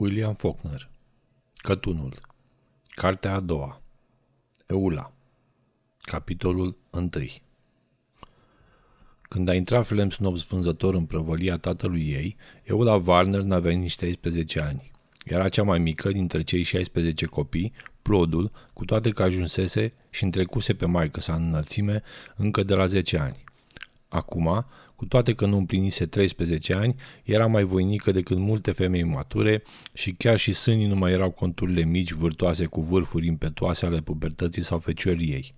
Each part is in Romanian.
William Faulkner. Cătunul. Cartea a doua. Eula. Capitolul 1 Când a intrat Flem Snobs vânzător în prăvălia tatălui ei, Eula Warner n-avea nici 13 ani. Era cea mai mică dintre cei 16 copii, plodul, cu toate că ajunsese și întrecuse pe maică sa în înălțime încă de la 10 ani. Acum, cu toate că nu împlinise 13 ani, era mai voinică decât multe femei mature și chiar și sânii nu mai erau conturile mici, vârtoase cu vârfuri impetuoase ale pubertății sau fecioriei.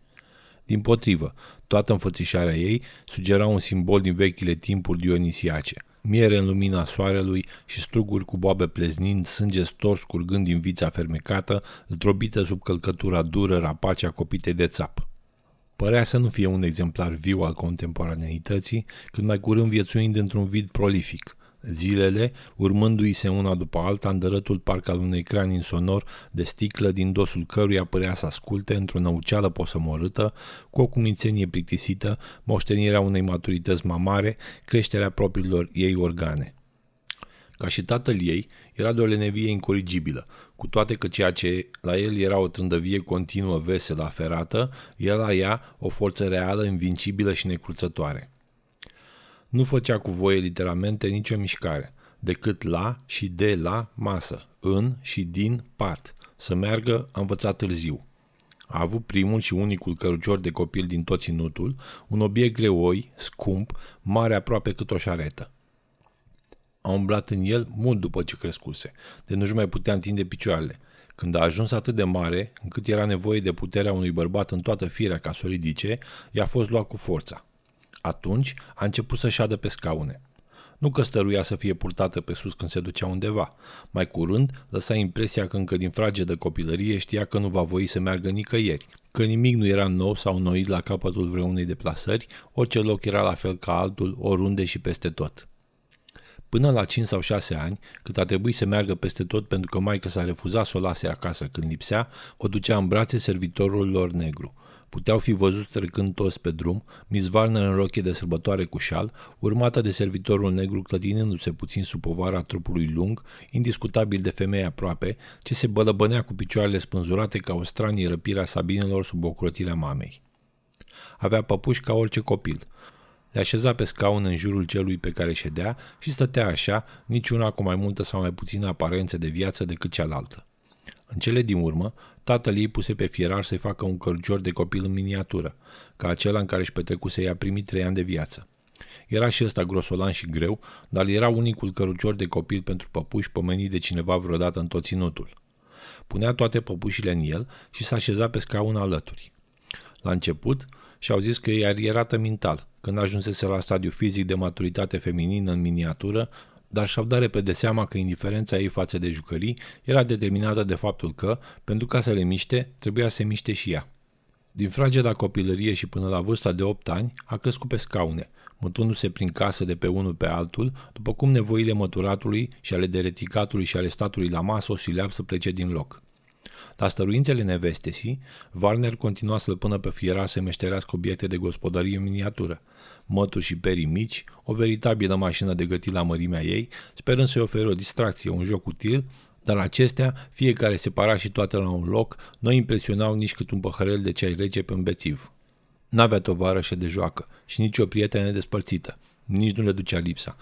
Din potrivă, toată înfățișarea ei sugera un simbol din vechile timpuri dionisiace. Miere în lumina soarelui și struguri cu boabe pleznind, sânge stors curgând din vița fermecată, zdrobită sub călcătura dură rapace acopite de țap. Părea să nu fie un exemplar viu al contemporaneității, cât mai curând viețuind într-un vid prolific. Zilele, urmându-i se una după alta, în dărătul parc al unui crani sonor de sticlă din dosul căruia părea să asculte într-o năuceală posămorâtă, cu o cumințenie plictisită, moștenirea unei maturități mamare, creșterea propriilor ei organe. Ca și tatăl ei, era de o lenevie incorrigibilă, cu toate că ceea ce la el era o trândăvie continuă, veselă, aferată, era la ea o forță reală, invincibilă și necruțătoare. Nu făcea cu voie literalmente nicio mișcare, decât la și de la masă, în și din pat. Să meargă a învățat târziu. A avut primul și unicul cărucior de copil din tot ținutul, un obiect greoi, scump, mare aproape cât o șaretă. A umblat în el mult după ce crescuse, de nu-și mai putea întinde picioarele. Când a ajuns atât de mare, încât era nevoie de puterea unui bărbat în toată firea ca să o ridice, i-a fost luat cu forța. Atunci a început să șadă pe scaune. Nu că stăruia să fie purtată pe sus când se ducea undeva. Mai curând, lăsa impresia că încă din fragedă copilărie știa că nu va voi să meargă nicăieri, că nimic nu era nou sau noit la capătul vreunei deplasări, orice loc era la fel ca altul, oriunde și peste tot. Până la 5 sau 6 ani, cât a trebuit să meargă peste tot pentru că maica s-a refuzat să o lase acasă când lipsea, o ducea în brațe servitorul lor negru. Puteau fi văzut trecând toți pe drum, Miss Warner în rochie de sărbătoare cu șal, urmată de servitorul negru clătinându-se puțin sub povara trupului lung, indiscutabil de femeie aproape, ce se bălăbănea cu picioarele spânzurate ca o stranie răpirea sabinelor sub ocrotirea mamei. Avea păpuși ca orice copil, le așeza pe scaun în jurul celui pe care ședea și stătea așa, niciuna cu mai multă sau mai puțină aparență de viață decât cealaltă. În cele din urmă, tatăl ei puse pe fierar să-i facă un cărcior de copil în miniatură, ca acela în care își petrecuse ea primit trei ani de viață. Era și ăsta grosolan și greu, dar era unicul cărucior de copil pentru păpuși pomenit de cineva vreodată în tot ținutul. Punea toate păpușile în el și s-a așezat pe scaun alături. La început, și-au zis că e arierată mental, când ajunsese la stadiu fizic de maturitate feminină în miniatură, dar și-au dat repede seama că indiferența ei față de jucării era determinată de faptul că, pentru ca să le miște, trebuia să se miște și ea. Din frageda copilărie și până la vârsta de 8 ani, a crescut pe scaune, mutându-se prin casă de pe unul pe altul, după cum nevoile măturatului și ale dereticatului și ale statului la masă o sileau să plece din loc. La stăruințele nevestesii, Warner continua să-l pună pe fiera să meșterească obiecte de gospodărie în miniatură, mături și perii mici, o veritabilă mașină de gătit la mărimea ei, sperând să-i ofere o distracție, un joc util, dar acestea, fiecare separat și toate la un loc, nu impresionau nici cât un păhărel de ceai rece pe un bețiv. N-avea tovarășe de joacă și nici o prietenă despărțită. Nici nu le ducea lipsa.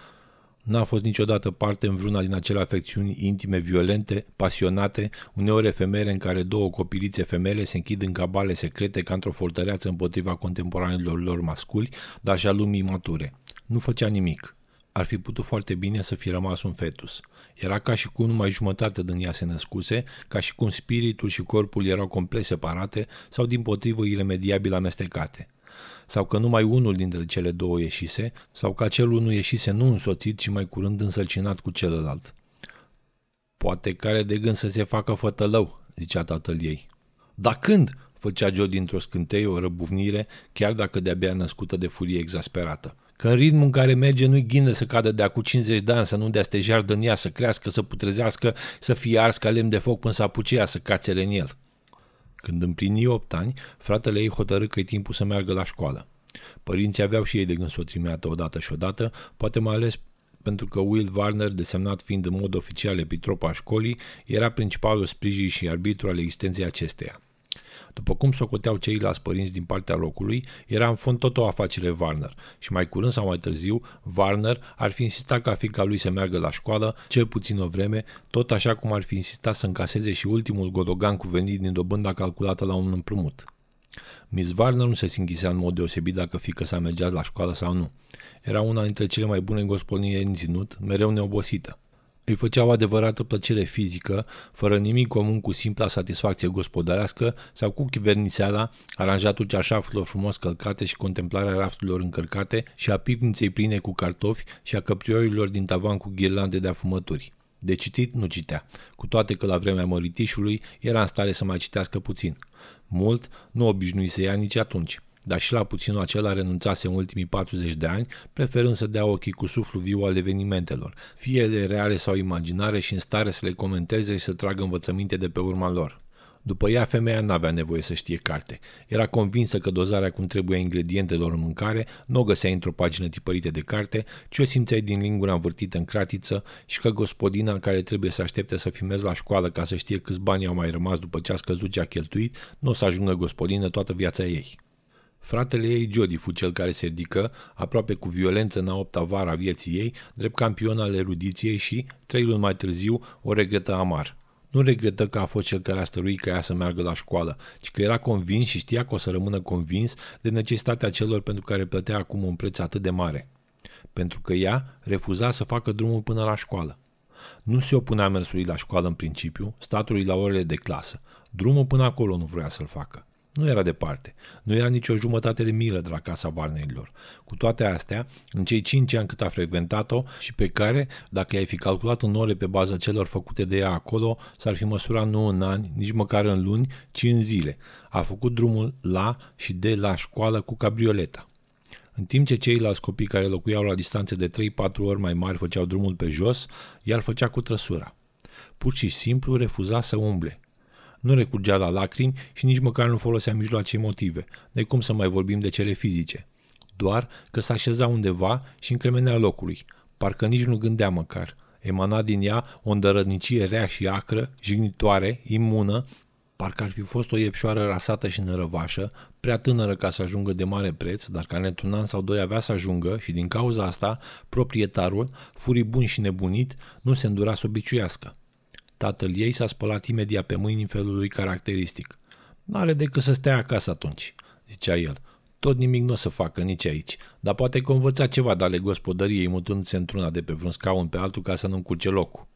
N-a fost niciodată parte în vreuna din acele afecțiuni intime, violente, pasionate, uneori efemere în care două copilițe femele se închid în cabale secrete ca într-o fortăreață împotriva contemporanilor lor masculi, dar și a lumii mature. Nu făcea nimic. Ar fi putut foarte bine să fi rămas un fetus. Era ca și cum numai jumătate din ea se născuse, ca și cum spiritul și corpul erau complet separate sau din potrivă iremediabil amestecate sau că numai unul dintre cele două ieșise, sau că acel unul ieșise nu însoțit, ci mai curând însălcinat cu celălalt. Poate care de gând să se facă fătălău, zicea tatăl ei. Dar când? făcea Joe dintr-o scânteie o răbuvnire, chiar dacă de-abia născută de furie exasperată. Că în ritmul în care merge nu-i ghină să cadă de acum 50 de ani, să nu dea stejar în ea, să crească, să putrezească, să fie ars ca lemn de foc până să apuce ea să cațele în el. Când împlini 8 ani, fratele ei hotărâ că e timpul să meargă la școală. Părinții aveau și ei de gând să o trimeată odată și odată, poate mai ales pentru că Will Warner, desemnat fiind în mod oficial epitrop a școlii, era principalul sprijin și arbitru al existenței acesteia. După cum socoteau ceilalți părinți din partea locului, era în fond tot o afacere Warner și mai curând sau mai târziu, Warner ar fi insistat ca fica lui să meargă la școală, cel puțin o vreme, tot așa cum ar fi insistat să încaseze și ultimul godogan cuvenit din dobânda calculată la un împrumut. Miss Warner nu se singhisea în mod deosebit dacă fică sa mergea la școală sau nu. Era una dintre cele mai bune gospodine în ținut, mereu neobosită. Îi făcea o adevărată plăcere fizică, fără nimic comun cu simpla satisfacție gospodărească sau cu chiverniseala, aranjatul ceașafurilor frumos călcate și contemplarea rafturilor încărcate și a pivniței pline cu cartofi și a căpriorilor din tavan cu ghirlande de afumături. De citit nu citea, cu toate că la vremea măritișului era în stare să mai citească puțin. Mult nu obișnuise ea nici atunci, dar și la puținul acela renunțase în ultimii 40 de ani, preferând să dea ochii cu suflu viu al evenimentelor, fie ele reale sau imaginare și în stare să le comenteze și să tragă învățăminte de pe urma lor. După ea, femeia n-avea nevoie să știe carte. Era convinsă că dozarea cum trebuie a ingredientelor în mâncare nu o găsea într-o pagină tipărită de carte, ci o simțeai din lingura învârtită în cratiță și că gospodina care trebuie să aștepte să filmezi la școală ca să știe câți bani au mai rămas după ce a scăzut ce a cheltuit, nu o să ajungă gospodină toată viața ei. Fratele ei, Jody, fu cel care se ridică, aproape cu violență în a opta vara vieții ei, drept campion al erudiției și, trei luni mai târziu, o regretă amar. Nu regretă că a fost cel care a stăruit ca ea să meargă la școală, ci că era convins și știa că o să rămână convins de necesitatea celor pentru care plătea acum un preț atât de mare. Pentru că ea refuza să facă drumul până la școală. Nu se opunea mersului la școală în principiu, statului la orele de clasă. Drumul până acolo nu vrea să-l facă. Nu era departe. Nu era nicio jumătate de milă de la casa Varnerilor. Cu toate astea, în cei cinci ani cât a frecventat-o și pe care, dacă ai fi calculat în ore pe baza celor făcute de ea acolo, s-ar fi măsurat nu în ani, nici măcar în luni, ci în zile. A făcut drumul la și de la școală cu cabrioleta. În timp ce ceilalți copii care locuiau la distanțe de 3-4 ori mai mari făceau drumul pe jos, ea îl făcea cu trăsura. Pur și simplu refuza să umble nu recurgea la lacrimi și nici măcar nu folosea mijloace emotive, de cum să mai vorbim de cele fizice. Doar că s-a așeza undeva și încremenea locului, parcă nici nu gândea măcar. Emana din ea o îndărănicie rea și acră, jignitoare, imună, parcă ar fi fost o iepșoară rasată și nărăvașă, prea tânără ca să ajungă de mare preț, dar care într-un an sau doi avea să ajungă și din cauza asta, proprietarul, furibun și nebunit, nu se îndura să obiciuiască. Tatăl ei s-a spălat imediat pe mâini în felul lui caracteristic. N-are decât să stea acasă atunci, zicea el. Tot nimic nu o să facă nici aici, dar poate că învăța ceva de ale gospodăriei mutându-se într-una de pe vreun scaun pe altul ca să nu încurce locul.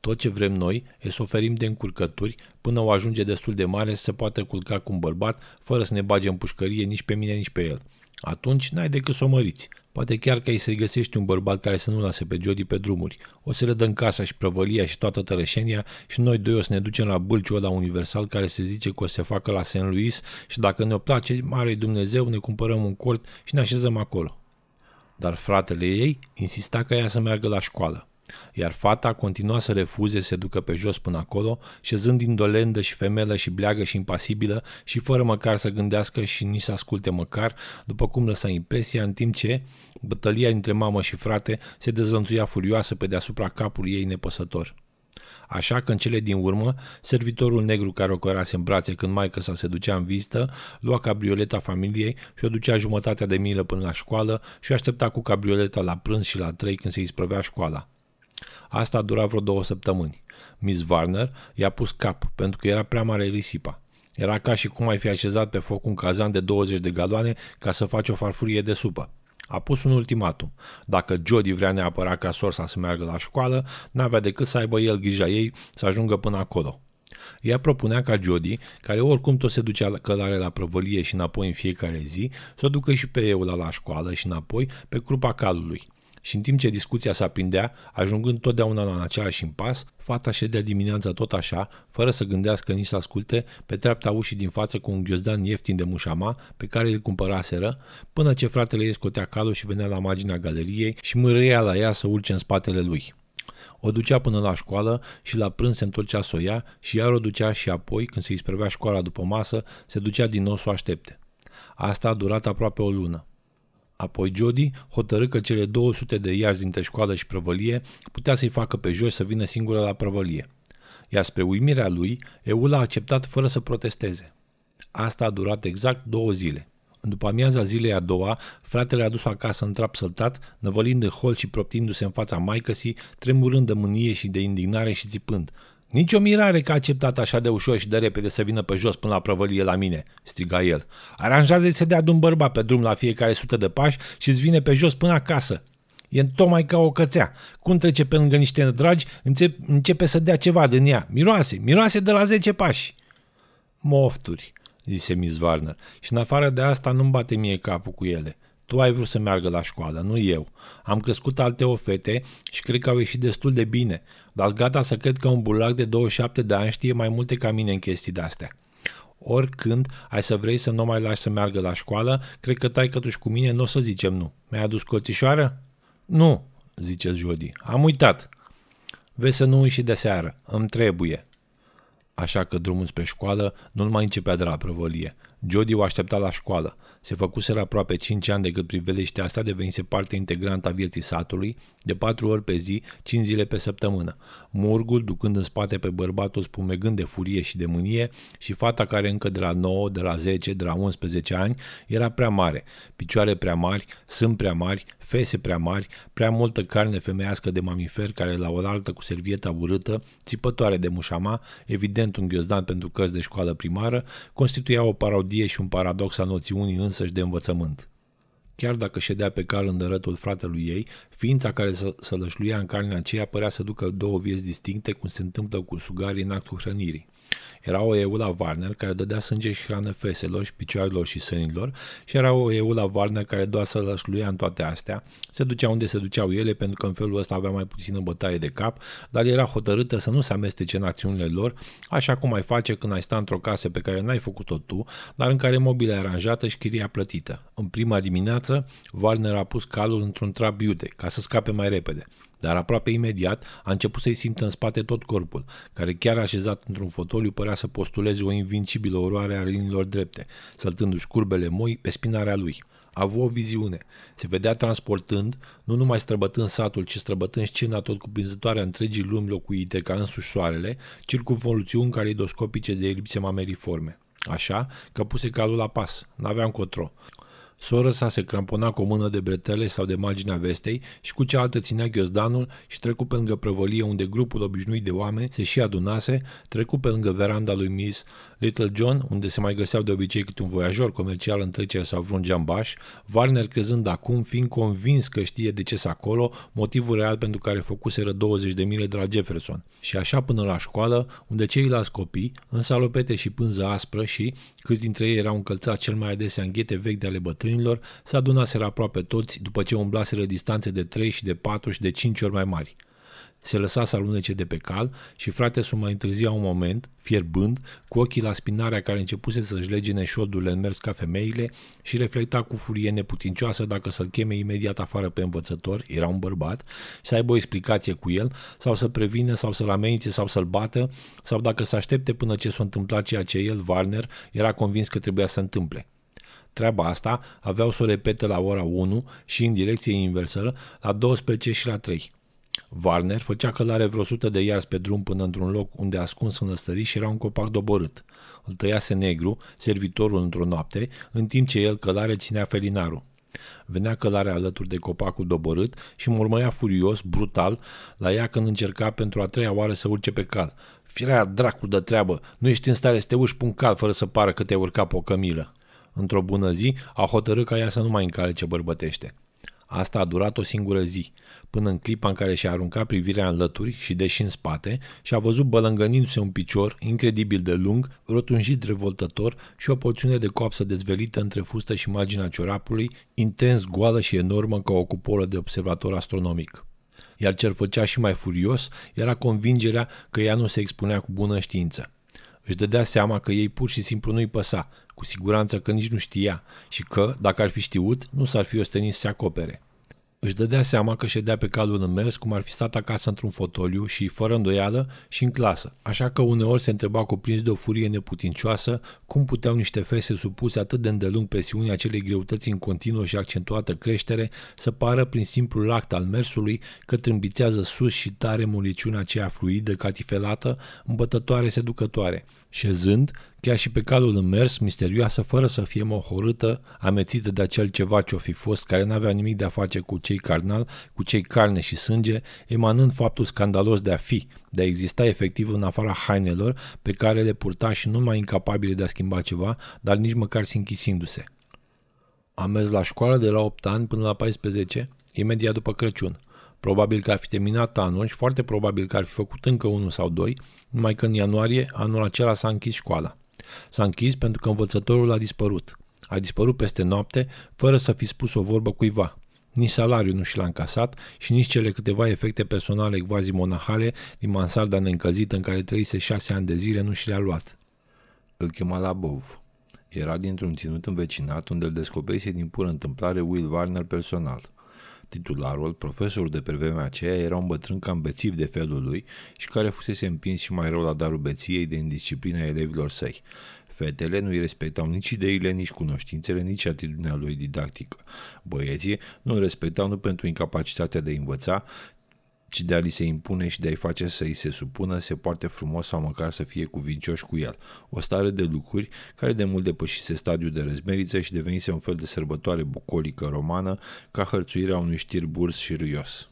Tot ce vrem noi e să oferim de încurcături până o ajunge destul de mare să se poată culca cu un bărbat fără să ne bage în pușcărie nici pe mine, nici pe el. Atunci n-ai decât să o măriți. Poate chiar că ai să găsești un bărbat care să nu lase pe Jody pe drumuri. O să le dăm casa și prăvălia și toată tărășenia și noi doi o să ne ducem la bâlciul ăla universal care se zice că o să se facă la St. Louis și dacă ne-o place, mare Dumnezeu, ne cumpărăm un cort și ne așezăm acolo. Dar fratele ei insista ca ea să meargă la școală iar fata continua să refuze să se ducă pe jos până acolo, șezând indolendă și femelă și bleagă și impasibilă și fără măcar să gândească și nici să asculte măcar, după cum lăsa impresia, în timp ce bătălia dintre mamă și frate se dezlănțuia furioasă pe deasupra capului ei nepăsător. Așa că în cele din urmă, servitorul negru care o cărase în brațe când maică sa se ducea în vizită, lua cabrioleta familiei și o ducea jumătatea de milă până la școală și o aștepta cu cabrioleta la prânz și la trei când se isprăvea școala. Asta a durat vreo două săptămâni. Miss Warner i-a pus cap pentru că era prea mare risipa. Era ca și cum ai fi așezat pe foc un cazan de 20 de galoane ca să faci o farfurie de supă. A pus un ultimatum. Dacă Jody vrea neapărat ca sorsa să meargă la școală, n-avea decât să aibă el grija ei să ajungă până acolo. Ea propunea ca Jody, care oricum tot se ducea la călare la prăvălie și înapoi în fiecare zi, să o ducă și pe eu la, la școală și înapoi pe crupa calului și în timp ce discuția se aprindea, ajungând totdeauna la același impas, fata ședea dimineața tot așa, fără să gândească nici să asculte, pe treapta ușii din față cu un ghiozdan ieftin de mușama, pe care îl cumpăraseră, până ce fratele ei scotea calul și venea la marginea galeriei și mârâia la ea să urce în spatele lui. O ducea până la școală și la prânz se întorcea să o ia și iar o ducea și apoi, când se isprevea școala după masă, se ducea din nou să o aștepte. Asta a durat aproape o lună. Apoi Jody hotărâ că cele 200 de iarzi dintre școală și prăvălie putea să-i facă pe jos să vină singură la prăvălie. Iar spre uimirea lui, Eul a acceptat fără să protesteze. Asta a durat exact două zile. În după amiaza zilei a doua, fratele a dus acasă în trap săltat, năvălind în hol și proptindu-se în fața maicăsii, tremurând de mânie și de indignare și țipând. Nici o mirare că a acceptat așa de ușor și de repede să vină pe jos până la prăvălie la mine, striga el. Aranjează să dea un bărbat pe drum la fiecare sută de pași și îți vine pe jos până acasă. E tocmai ca o cățea. Cum trece pe lângă niște dragi, începe, începe să dea ceva din ea. Miroase, miroase de la 10 pași. Mofturi, zise Miss Warner, și în afară de asta nu-mi bate mie capul cu ele. Tu ai vrut să meargă la școală, nu eu. Am crescut alte o fete și cred că au ieșit destul de bine, dar gata să cred că un bulac de 27 de ani știe mai multe ca mine în chestii de-astea. Oricând ai să vrei să nu mai lași să meargă la școală, cred că tai și cu mine nu o să zicem nu. Mi-ai adus colțișoară? Nu, zice Jody. Am uitat. Vezi să nu uiți și de seară. Îmi trebuie. Așa că drumul spre școală nu mai începea de la prăvălie. Jody o aștepta la școală. Se făcuseră aproape 5 ani de cât priveliște asta devenise parte integrantă a vieții satului, de 4 ori pe zi, 5 zile pe săptămână. Murgul, ducând în spate pe bărbatul spumegând de furie și de mânie, și fata care încă de la 9, de la 10, de la 11 ani, era prea mare, picioare prea mari, sunt prea mari, fese prea mari, prea multă carne femeiască de mamifer care la oaltă cu servieta urâtă, țipătoare de mușama, evident un ghiozdan pentru cărți de școală primară, constituia o parodie și un paradox al noțiunii însăși de învățământ. Chiar dacă ședea pe cal în dărătul fratelui ei, ființa care să sălășluia în carnea aceea părea să ducă două vieți distincte cum se întâmplă cu sugarii în actul hrănirii. Era o Eula Warner care dădea sânge și hrană feselor și picioarelor și sânilor și era o Eula Warner care doar să lășluia în toate astea, se ducea unde se duceau ele pentru că în felul ăsta avea mai puțină bătaie de cap, dar era hotărâtă să nu se amestece în acțiunile lor, așa cum ai face când ai sta într-o casă pe care n-ai făcut-o tu, dar în care mobila e aranjată și chiria plătită. În prima dimineață, Warner a pus calul într-un trap iute, ca să scape mai repede dar aproape imediat a început să-i simtă în spate tot corpul, care chiar așezat într-un fotoliu părea să postuleze o invincibilă oroare a liniilor drepte, săltându-și curbele moi pe spinarea lui. A avut o viziune. Se vedea transportând, nu numai străbătând satul, ci străbătând scena tot cuprinzătoarea întregii lumi locuite ca însuși soarele, circunvoluțiuni caridoscopice de elipse mameriforme. Așa că puse calul la pas. N-avea încotro. Sora sa se crampona cu o mână de bretele sau de marginea vestei și cu cealaltă ținea ghiozdanul și trecu pe lângă prăvălie unde grupul obișnuit de oameni se și adunase, trecu pe lângă veranda lui Miss Little John, unde se mai găseau de obicei câte un voiajor comercial în trecere sau vreun geambaș, Warner crezând acum, fiind convins că știe de ce acolo, motivul real pentru care făcuseră 20 de mile de la Jefferson. Și așa până la școală, unde ceilalți copii, în salopete și pânză aspră și, câți dintre ei erau încălțați cel mai adesea în ghete vechi de ale bătrânilor, se adunaseră aproape toți după ce umblaseră distanțe de 3 și de 4 și de 5 ori mai mari se lăsa să alunece de pe cal și frate să mai întârzia un moment, fierbând, cu ochii la spinarea care începuse să-și legene șoldurile în mers ca femeile și reflecta cu furie neputincioasă dacă să-l cheme imediat afară pe învățător, era un bărbat, să aibă o explicație cu el, sau să prevină, sau să-l amenințe, sau să-l bată, sau dacă să aștepte până ce s-a întâmplat ceea ce el, Warner, era convins că trebuia să întâmple. Treaba asta aveau să o repete la ora 1 și în direcție inversă la 12 și la 3. Warner făcea călare vreo sută de iarzi pe drum până într-un loc unde ascuns în și era un copac doborât. Îl tăiase negru, servitorul într-o noapte, în timp ce el călare ținea felinarul. Venea călare alături de copacul doborât și mormăia furios, brutal, la ea când încerca pentru a treia oară să urce pe cal. Firea dracul de treabă, nu ești în stare să te urci pe un cal fără să pară că te-ai urcat pe o cămilă. Într-o bună zi, a hotărât ca ea să nu mai încalce bărbătește. Asta a durat o singură zi, până în clipa în care și-a aruncat privirea în lături și deși în spate și a văzut bălângănindu-se un picior incredibil de lung, rotunjit revoltător și o porțiune de coapsă dezvelită între fustă și marginea ciorapului, intens goală și enormă ca o cupolă de observator astronomic. Iar ce făcea și mai furios era convingerea că ea nu se expunea cu bună știință. Își dădea seama că ei pur și simplu nu-i păsa, cu siguranță că nici nu știa și că, dacă ar fi știut, nu s-ar fi ostenit să se acopere. Își dădea seama că ședea pe calul în mers cum ar fi stat acasă într-un fotoliu și, fără îndoială, și în clasă. Așa că uneori se întreba cuprins de o furie neputincioasă cum puteau niște fese supuse atât de îndelung presiunii acelei greutăți în continuă și accentuată creștere să pară prin simplul act al mersului că trâmbițează sus și tare moliciunea aceea fluidă, catifelată, îmbătătoare, seducătoare. Șezând, chiar și pe calul în mers, misterioasă, fără să fie mohorâtă, amețită de acel ceva ce-o fi fost, care n-avea nimic de a face cu cei carnal, cu cei carne și sânge, emanând faptul scandalos de a fi, de a exista efectiv în afara hainelor pe care le purta și nu mai incapabile de a schimba ceva, dar nici măcar sinchisindu-se. Am mers la școală de la 8 ani până la 14, imediat după Crăciun. Probabil că ar fi terminat anul și foarte probabil că ar fi făcut încă unul sau doi, numai că în ianuarie anul acela s-a închis școala. S-a închis pentru că învățătorul a dispărut. A dispărut peste noapte, fără să fi spus o vorbă cuiva. Nici salariul nu și l-a încasat și nici cele câteva efecte personale quasi monahale din mansarda neîncăzită în care trăise șase ani de zile nu și le-a luat. Îl chema la Bov. Era dintr-un ținut învecinat unde îl descoperise din pură întâmplare Will Warner personal. Titularul, profesorul de pe vremea aceea, era un bătrân cam bețiv de felul lui și care fusese împins și mai rău la darul beției de indisciplina elevilor săi. Fetele nu îi respectau nici ideile, nici cunoștințele, nici atitudinea lui didactică. Băieții nu îl respectau nu pentru incapacitatea de a învăța, ci de a li se impune și de a-i face să îi se supună, se poarte frumos sau măcar să fie cuvincioși cu el. O stare de lucruri care de mult depășise stadiul de răzmeriță și devenise un fel de sărbătoare bucolică romană ca hărțuirea unui știr burs și râios.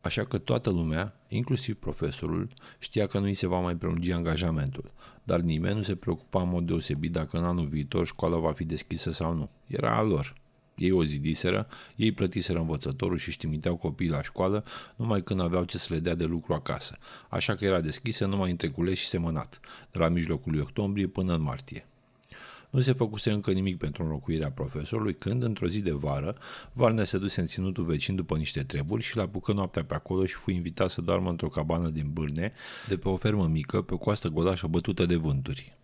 Așa că toată lumea, inclusiv profesorul, știa că nu îi se va mai prelungi angajamentul, dar nimeni nu se preocupa în mod deosebit dacă în anul viitor școala va fi deschisă sau nu. Era a lor. Ei o zidiseră, ei plătiseră învățătorul și știmiteau copiii la școală numai când aveau ce să le dea de lucru acasă, așa că era deschisă numai între cules și semănat, de la mijlocul lui octombrie până în martie. Nu se făcuse încă nimic pentru înlocuirea profesorului când, într-o zi de vară, Varne se duse în ținutul vecin după niște treburi și l-a bucă noaptea pe acolo și fu invitat să doarmă într-o cabană din Bârne, de pe o fermă mică, pe o coastă golașă bătută de vânturi.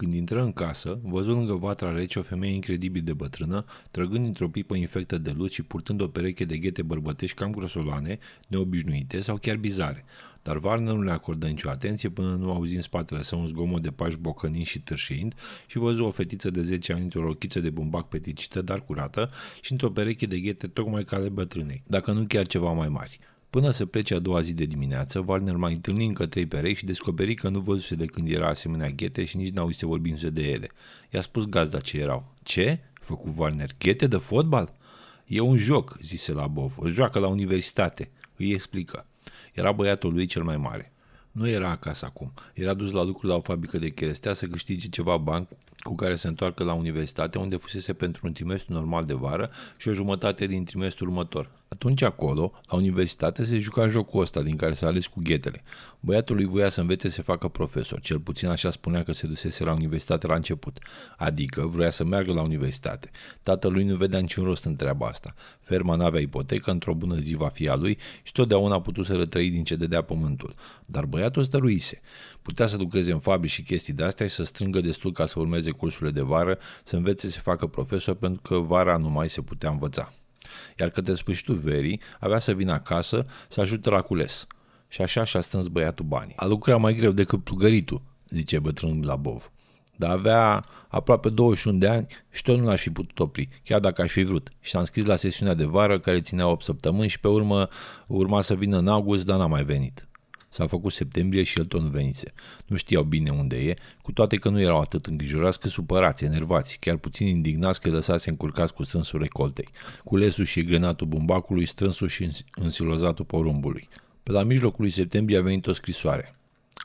Când intră în casă, văzut lângă vatra rece o femeie incredibil de bătrână, trăgând dintr-o pipă infectă de luci și purtând o pereche de ghete bărbătești cam grosoloane, neobișnuite sau chiar bizare. Dar Varner nu le acordă nicio atenție până nu auzi în spatele său un zgomot de pași bocănind și târșind și văzu o fetiță de 10 ani într-o rochiță de bumbac peticită, dar curată și într-o pereche de ghete tocmai ca ale bătrânei, dacă nu chiar ceva mai mari. Până să plece a doua zi de dimineață, Warner mai întâlni încă trei perechi și descoperi că nu văzuse de când era asemenea ghete și nici n-auzise vorbindu de ele. I-a spus gazda ce erau. Ce? Făcu Warner. Ghete de fotbal? E un joc, zise la Bov. Îl joacă la universitate. Îi explică. Era băiatul lui cel mai mare. Nu era acasă acum. Era dus la lucru la o fabrică de cherestea să câștige ceva bani cu care se întoarcă la universitate, unde fusese pentru un trimestru normal de vară și o jumătate din trimestrul următor. Atunci acolo, la universitate, se juca jocul ăsta din care s-a ales cu ghetele. Băiatul lui voia să învețe să se facă profesor, cel puțin așa spunea că se dusese la universitate la început. Adică vrea să meargă la universitate. Tatălui nu vedea niciun rost în treaba asta. Ferma n-avea ipotecă, într-o bună zi va fi a lui și totdeauna a putut să rătrăi din ce dădea pământul. Dar băiatul stăruise. Putea să lucreze în fabrici și chestii de astea și să strângă destul ca să urmeze cursurile de vară, să învețe să se facă profesor pentru că vara nu mai se putea învăța iar către sfârșitul verii avea să vină acasă să ajute la cules. Și așa și-a strâns băiatul banii. A lucrat mai greu decât plugăritul, zice bătrânul la Bov. Dar avea aproape 21 de ani și tot nu l-aș fi putut opri, chiar dacă aș fi vrut. Și s-a înscris la sesiunea de vară, care ținea 8 săptămâni și pe urmă urma să vină în august, dar n-a mai venit. S-a făcut septembrie și el tot nu venise. Nu știau bine unde e, cu toate că nu erau atât îngrijorați cât supărați, enervați, chiar puțin indignați că lăsase încurcați cu strânsul recoltei, cu lesul și grenatul bumbacului, strânsul și însilozatul porumbului. Pe la mijlocul lui septembrie a venit o scrisoare.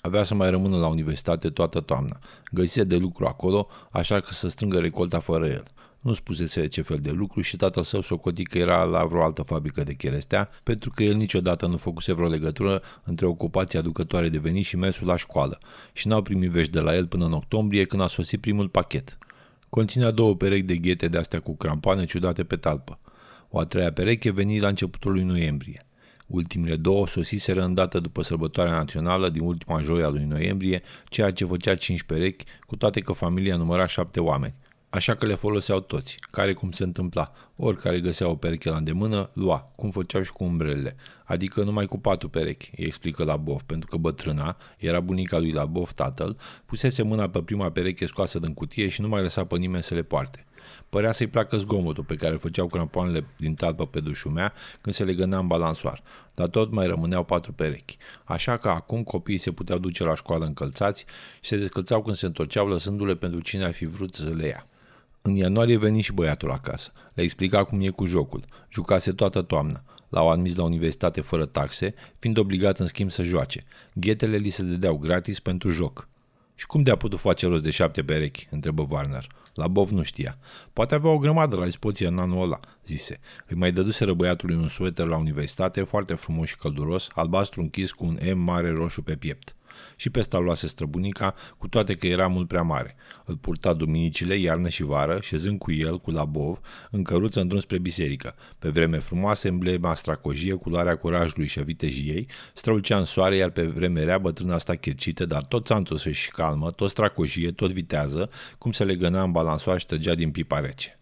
Avea să mai rămână la universitate toată toamna. Găsise de lucru acolo, așa că să strângă recolta fără el. Nu spusese ce fel de lucru și tatăl său socoti că era la vreo altă fabrică de cherestea, pentru că el niciodată nu făcuse vreo legătură între ocupația aducătoare de venit și mersul la școală și n-au primit vești de la el până în octombrie când a sosit primul pachet. Conținea două perechi de ghete de astea cu crampoane ciudate pe talpă. O a treia pereche veni la începutul lui noiembrie. Ultimele două sosiseră îndată după sărbătoarea națională din ultima joia lui noiembrie, ceea ce făcea cinci perechi, cu toate că familia număra șapte oameni Așa că le foloseau toți, care cum se întâmpla. Oricare găsea o pereche la îndemână, lua, cum făceau și cu umbrelele. Adică numai cu patru perechi, îi explică la Bof, pentru că bătrâna, era bunica lui la Bof tatăl, pusese mâna pe prima pereche scoasă din cutie și nu mai lăsa pe nimeni să le poarte. Părea să-i placă zgomotul pe care îl făceau crampoanele din talpă pe dușumea când se legăna în balansoar, dar tot mai rămâneau patru perechi. Așa că acum copiii se puteau duce la școală încălțați și se descălțau când se întorceau lăsându-le pentru cine ar fi vrut să le ia. În ianuarie veni și băiatul acasă. Le explica cum e cu jocul. Jucase toată toamna. L-au admis la universitate fără taxe, fiind obligat în schimb să joace. Ghetele li se dădeau gratis pentru joc. Și cum de-a putut face rost de șapte perechi? întrebă Warner. La Bov nu știa. Poate avea o grămadă la dispoziție în anul ăla, zise. Îi mai dăduse băiatului un sueter la universitate, foarte frumos și călduros, albastru închis cu un M mare roșu pe piept și pe ăsta luase străbunica, cu toate că era mult prea mare. Îl purta duminicile, iarnă și vară, șezând cu el, cu la bov, în căruță în drum spre biserică. Pe vreme frumoasă, emblema stracojie, culoarea curajului și a vitejiei, strălucea în soare, iar pe vreme rea bătrâna asta chircită, dar tot țanțoasă și calmă, tot stracojie, tot vitează, cum se legăna în balansoar și trăgea din pipa rece.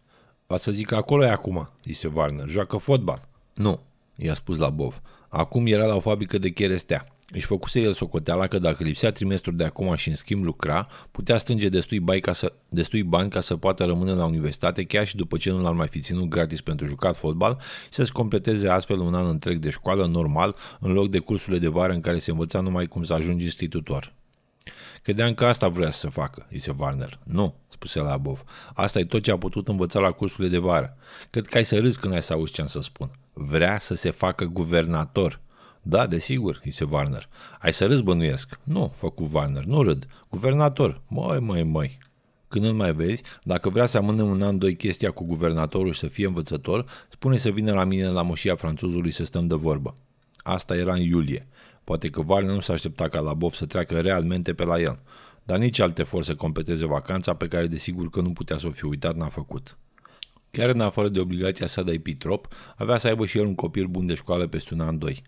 Va să zic că acolo e acum, zise Warner, joacă fotbal. Nu, i-a spus la Bov. Acum era la o fabrică de cherestea. Își făcuse el socoteala că dacă lipsea trimestrul de acum și în schimb lucra, putea strânge destui bani, ca să, destui bani ca să poată rămâne la universitate chiar și după ce nu l-ar mai fi ținut gratis pentru jucat fotbal și să-și completeze astfel un an întreg de școală normal în loc de cursurile de vară în care se învăța numai cum să ajungi institutor. Credeam că asta vrea să facă, zise Warner. Nu, spuse la Bov. Asta e tot ce a putut învăța la cursurile de vară. Cred că ai să râzi când ai să auzi ce am să spun. Vrea să se facă guvernator. Da, desigur, se Warner. Ai să râzi bănuiesc. Nu, făcu Warner, nu râd. Guvernator. Măi, măi, măi. Când îl mai vezi, dacă vrea să amânăm un an, doi chestia cu guvernatorul și să fie învățător, spune să vină la mine la moșia franțuzului să stăm de vorbă. Asta era în iulie. Poate că Warner nu s-a aștepta ca la Bof să treacă realmente pe la el, dar nici alte for să completeze vacanța pe care desigur că nu putea să o fi uitat n-a făcut. Chiar în afară de obligația sa de a trop, avea să aibă și el un copil bun de școală peste un an, doi.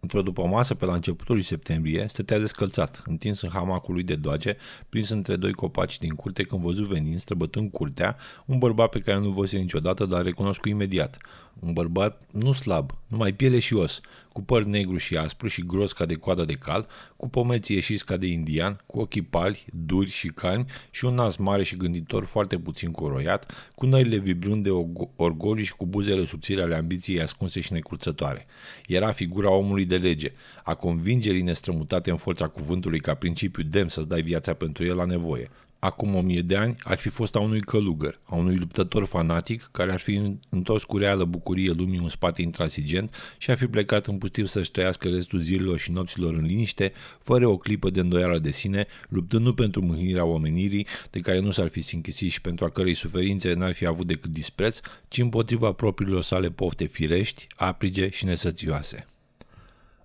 Într-o după masă, pe la începutul lui septembrie, stătea descălțat, întins în hamacul lui de doage, prins între doi copaci din curte când văzut venind, străbătând curtea, un bărbat pe care nu văzuse niciodată, dar recunosc cu imediat. Un bărbat nu slab, numai piele și os, cu păr negru și aspru și gros ca de coada de cal, cu pomeții ieșiți ca de indian, cu ochii pali, duri și calmi și un nas mare și gânditor foarte puțin coroiat, cu nările vibrând de orgoliu și cu buzele subțire ale ambiției ascunse și necurțătoare. Era figura omului de lege, a convingerii nestrămutate în forța cuvântului ca principiu demn să-ți dai viața pentru el la nevoie, acum o mie de ani, ar fi fost a unui călugăr, a unui luptător fanatic care ar fi întors cu reală bucurie lumii un spate intransigent și ar fi plecat în pustiu să-și trăiască restul zilelor și nopților în liniște, fără o clipă de îndoială de sine, luptând nu pentru mâhnirea omenirii, de care nu s-ar fi sinchisit și pentru a cărei suferințe n-ar fi avut decât dispreț, ci împotriva propriilor sale pofte firești, aprige și nesățioase.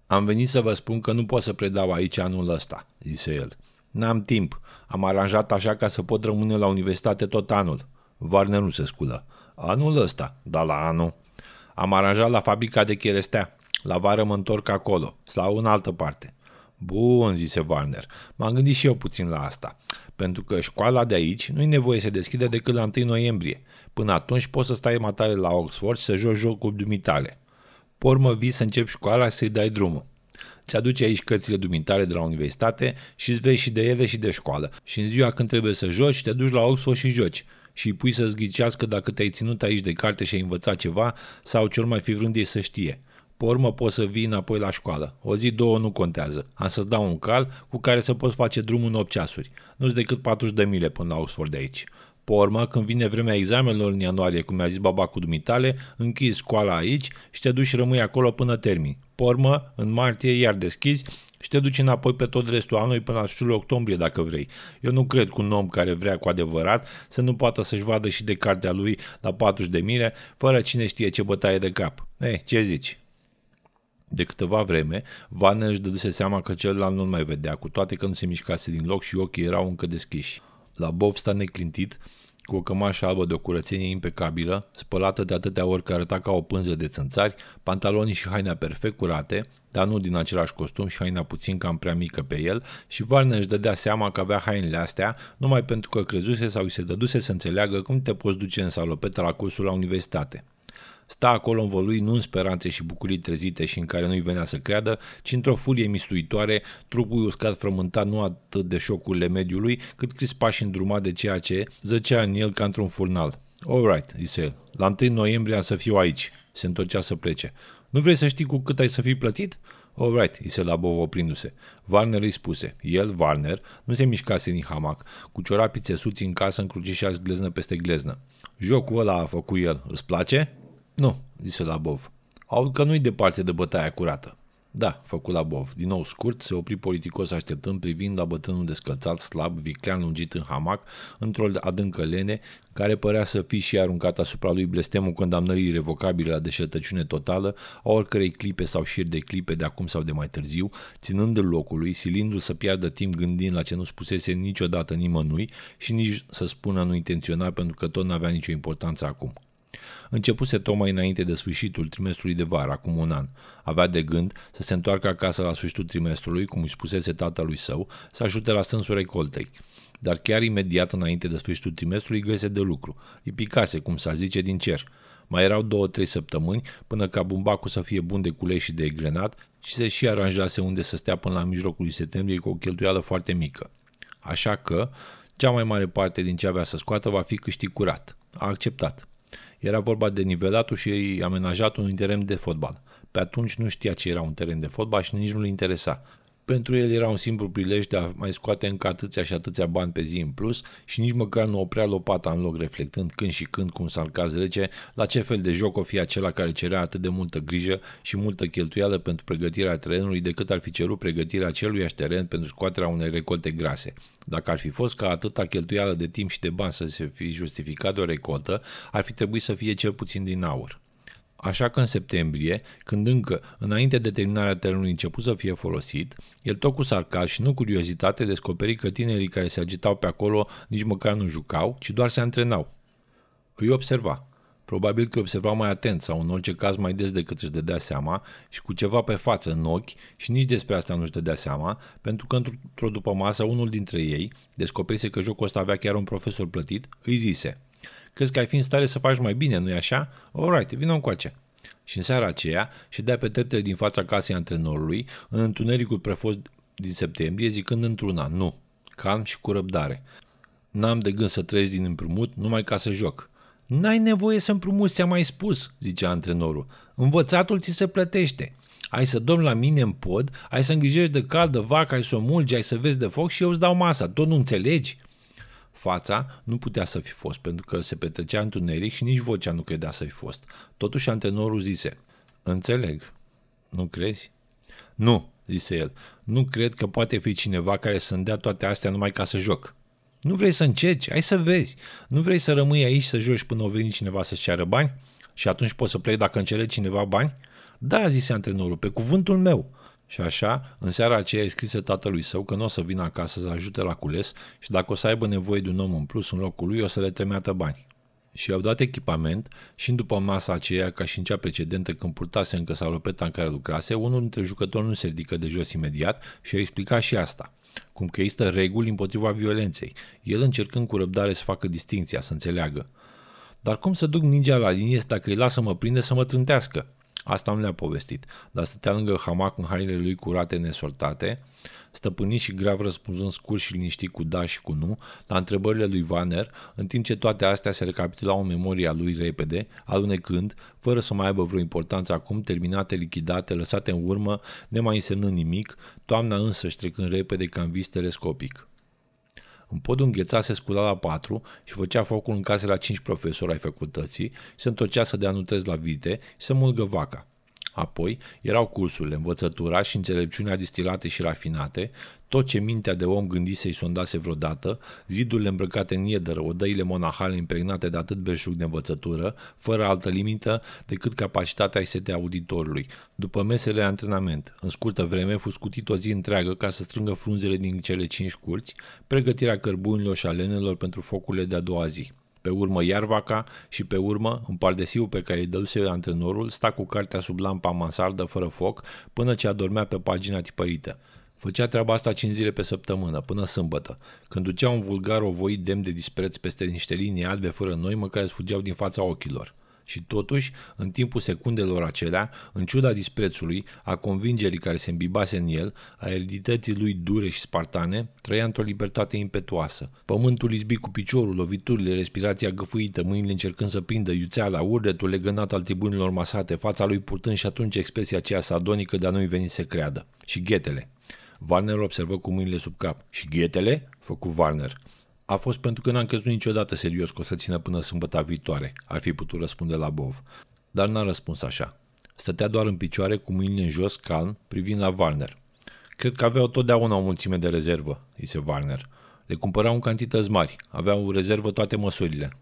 Am venit să vă spun că nu pot să predau aici anul ăsta, zise el. N-am timp. Am aranjat așa ca să pot rămâne la universitate tot anul. Varner nu se sculă. Anul ăsta, da la anul. Am aranjat la fabrica de cherestea. La vară mă întorc acolo, sau în altă parte. Bun, zise Warner. M-am gândit și eu puțin la asta. Pentru că școala de aici nu-i nevoie să deschide decât la 1 noiembrie. Până atunci poți să stai matale la Oxford și să joci jocul dumitale. Pormă vii să începi școala și să-i dai drumul. Ți aduce aici cărțile dumitare de la universitate și îți vezi și de ele și de școală. Și în ziua când trebuie să joci, te duci la Oxford și joci și îi pui să-ți ghicească dacă te-ai ținut aici de carte și ai învățat ceva sau ce mai fi vrând ei să știe. Pe urmă poți să vii înapoi la școală. O zi, două nu contează. Am să-ți dau un cal cu care să poți face drumul în 8 ceasuri. Nu-ți decât 40 de mile până la Oxford de aici. Pe urmă, când vine vremea examenelor în ianuarie, cum mi-a zis baba cu dumitale, închizi școala aici și te duci și rămâi acolo până termin. Pe urmă, în martie, iar deschizi și te duci înapoi pe tot restul anului până la sfârșitul octombrie, dacă vrei. Eu nu cred că un om care vrea cu adevărat să nu poată să-și vadă și de cartea lui la 40 de mile, fără cine știe ce bătaie de cap. Ei, ce zici? De câteva vreme, Vanner își dăduse seama că celălalt nu mai vedea, cu toate că nu se mișcase din loc și ochii erau încă deschiși. La Bov sta neclintit, cu o cămașă albă de o curățenie impecabilă, spălată de atâtea ori că arăta ca o pânză de țânțari, pantalonii și haina perfect curate, dar nu din același costum și haina puțin cam prea mică pe el și Varner își dădea seama că avea hainele astea numai pentru că crezuse sau îi se dăduse să înțeleagă cum te poți duce în salopetă la cursul la universitate. Sta acolo învălui nu în speranțe și bucurii trezite și în care nu-i venea să creadă, ci într-o furie mistuitoare, trupul uscat frământat nu atât de șocurile mediului, cât crispa și îndrumat de ceea ce zăcea în el ca într-un furnal. All right, zise el. La 1 noiembrie am să fiu aici. Se întorcea să plece. Nu vrei să știi cu cât ai să fii plătit? All right, îi se labov oprindu-se. Warner îi spuse. El, Warner, nu se mișcase din hamac, cu ciorapii țesuți în casă încrucișați gleznă peste gleznă. Jocul ăla a făcut el. Îți place? Nu, zise Labov. Aud că nu-i departe de bătaia curată. Da, făcu Labov. Din nou scurt, se opri politicos așteptând privind la bătrânul descălțat, slab, viclean lungit în hamac, într-o adâncă lene, care părea să fi și aruncat asupra lui blestemul condamnării irrevocabile la deșertăciune totală a oricărei clipe sau șir de clipe de acum sau de mai târziu, ținând în locului, silindu-l să piardă timp gândind la ce nu spusese niciodată nimănui și nici să spună nu intenționa pentru că tot n-avea nicio importanță acum. Începuse tocmai înainte de sfârșitul trimestrului de vară, acum un an. Avea de gând să se întoarcă acasă la sfârșitul trimestrului, cum îi spusese tatălui său, să ajute la stânsul recoltei. Dar chiar imediat înainte de sfârșitul trimestrului găse de lucru. Îi picase, cum s-ar zice, din cer. Mai erau două-trei săptămâni până ca bumbacul să fie bun de culei și de egrenat și se și aranjase unde să stea până la mijlocul lui septembrie cu o cheltuială foarte mică. Așa că, cea mai mare parte din ce avea să scoată va fi câștig curat. A acceptat. Era vorba de nivelatul și amenajatul unui teren de fotbal. Pe atunci nu știa ce era un teren de fotbal și nici nu-l interesa. Pentru el era un simplu prilej de a mai scoate încă atâția și atâția bani pe zi în plus și nici măcar nu oprea lopata în loc reflectând când și când, cum s-ar caz rece, la ce fel de joc o fi acela care cerea atât de multă grijă și multă cheltuială pentru pregătirea terenului decât ar fi cerut pregătirea acelui teren pentru scoaterea unei recolte grase. Dacă ar fi fost ca atâta cheltuială de timp și de bani să se fi justificat de o recoltă, ar fi trebuit să fie cel puțin din aur. Așa că în septembrie, când încă, înainte de terminarea terenului început să fie folosit, el tot cu sarcasm și nu curiozitate descoperi că tinerii care se agitau pe acolo nici măcar nu jucau, ci doar se antrenau. Îi observa. Probabil că observa mai atent sau în orice caz mai des decât își dădea seama și cu ceva pe față în ochi și nici despre asta nu își dădea seama, pentru că într-o după masă unul dintre ei descoperise că jocul ăsta avea chiar un profesor plătit, îi zise – Crezi că ai fi în stare să faci mai bine, nu-i așa? Alright, vină încoace. Și în seara aceea ședea pe treptele din fața casei antrenorului, în întunericul prefost din septembrie, zicând într-una, nu, calm și cu răbdare. N-am de gând să trăiesc din împrumut numai ca să joc. N-ai nevoie să împrumuți, ți-am mai spus, zicea antrenorul. Învățatul ți se plătește. Ai să dormi la mine în pod, ai să îngrijești de caldă vaca, ai să o mulgi, ai să vezi de foc și eu îți dau masa. Tot nu înțelegi? Fața nu putea să fi fost, pentru că se petrecea întuneric și nici vocea nu credea să fi fost. Totuși antrenorul zise, Înțeleg. Nu crezi? Nu, zise el. Nu cred că poate fi cineva care să-mi dea toate astea numai ca să joc. Nu vrei să încerci? Hai să vezi. Nu vrei să rămâi aici să joci până o veni cineva să-ți ceară bani? Și atunci poți să pleci dacă încere cineva bani? Da, zise antrenorul, pe cuvântul meu. Și așa, în seara aceea scrise tatălui său că nu o să vină acasă să ajute la cules și dacă o să aibă nevoie de un om în plus în locul lui, o să le tremeată bani. Și i-au dat echipament și în după masa aceea, ca și în cea precedentă când purtase încă salopeta în care lucrase, unul dintre jucători nu se ridică de jos imediat și a explicat și asta. Cum că există reguli împotriva violenței, el încercând cu răbdare să facă distinția, să înțeleagă. Dar cum să duc mingea la linie dacă îi lasă mă prinde să mă trântească? Asta nu le-a povestit, dar stătea lângă hamac în hainele lui curate nesortate, stăpânit și grav răspunzând scurt și liniștit cu da și cu nu la întrebările lui Vaner, în timp ce toate astea se recapitulau în memoria lui repede, alunecând, fără să mai aibă vreo importanță acum, terminate, lichidate, lăsate în urmă, nemai însemnând nimic, toamna însă trecând repede ca în vis telescopic. În podul înghețat se scula la patru și făcea focul în case la cinci profesori ai facultății, se întorcea să dea nutezi la vite și să mulgă vaca. Apoi erau cursurile, învățătura și înțelepciunea distilate și rafinate, tot ce mintea de om gândise și sondase vreodată, zidurile îmbrăcate în iedăr, odăile monahale impregnate de atât belșug de învățătură, fără altă limită decât capacitatea și setea auditorului. După mesele de antrenament, în scurtă vreme, fu scutit o zi întreagă ca să strângă frunzele din cele cinci curți, pregătirea cărbunilor și alenelor pentru focurile de-a doua zi. pe urmă Iarvaca și pe urmă, în pardesiul pe care îi dăduse antrenorul, sta cu cartea sub lampa mansardă fără foc până ce adormea pe pagina tipărită. Făcea treaba asta 5 zile pe săptămână, până sâmbătă, când ducea un vulgar ovoit demn de dispreț peste niște linii albe fără noi, măcar fugeau din fața ochilor. Și totuși, în timpul secundelor acelea, în ciuda disprețului, a convingerii care se îmbibase în el, a eredității lui dure și spartane, trăia într-o libertate impetuoasă. Pământul izbi cu piciorul, loviturile, respirația găfâită, mâinile încercând să prindă iuțeala, urletul legănat al tribunilor masate, fața lui purtând și atunci expresia aceea sardonică de a nu-i veni să creadă. Și ghetele. Warner observă cu mâinile sub cap. Și ghetele? Făcu Warner. A fost pentru că n-am crezut niciodată serios că o să țină până sâmbătă viitoare, ar fi putut răspunde la Bov. Dar n-a răspuns așa. Stătea doar în picioare, cu mâinile în jos, calm, privind la Warner. Cred că aveau totdeauna o mulțime de rezervă, zise Warner. Le cumpărau în cantități mari, aveau rezervă toate măsurile.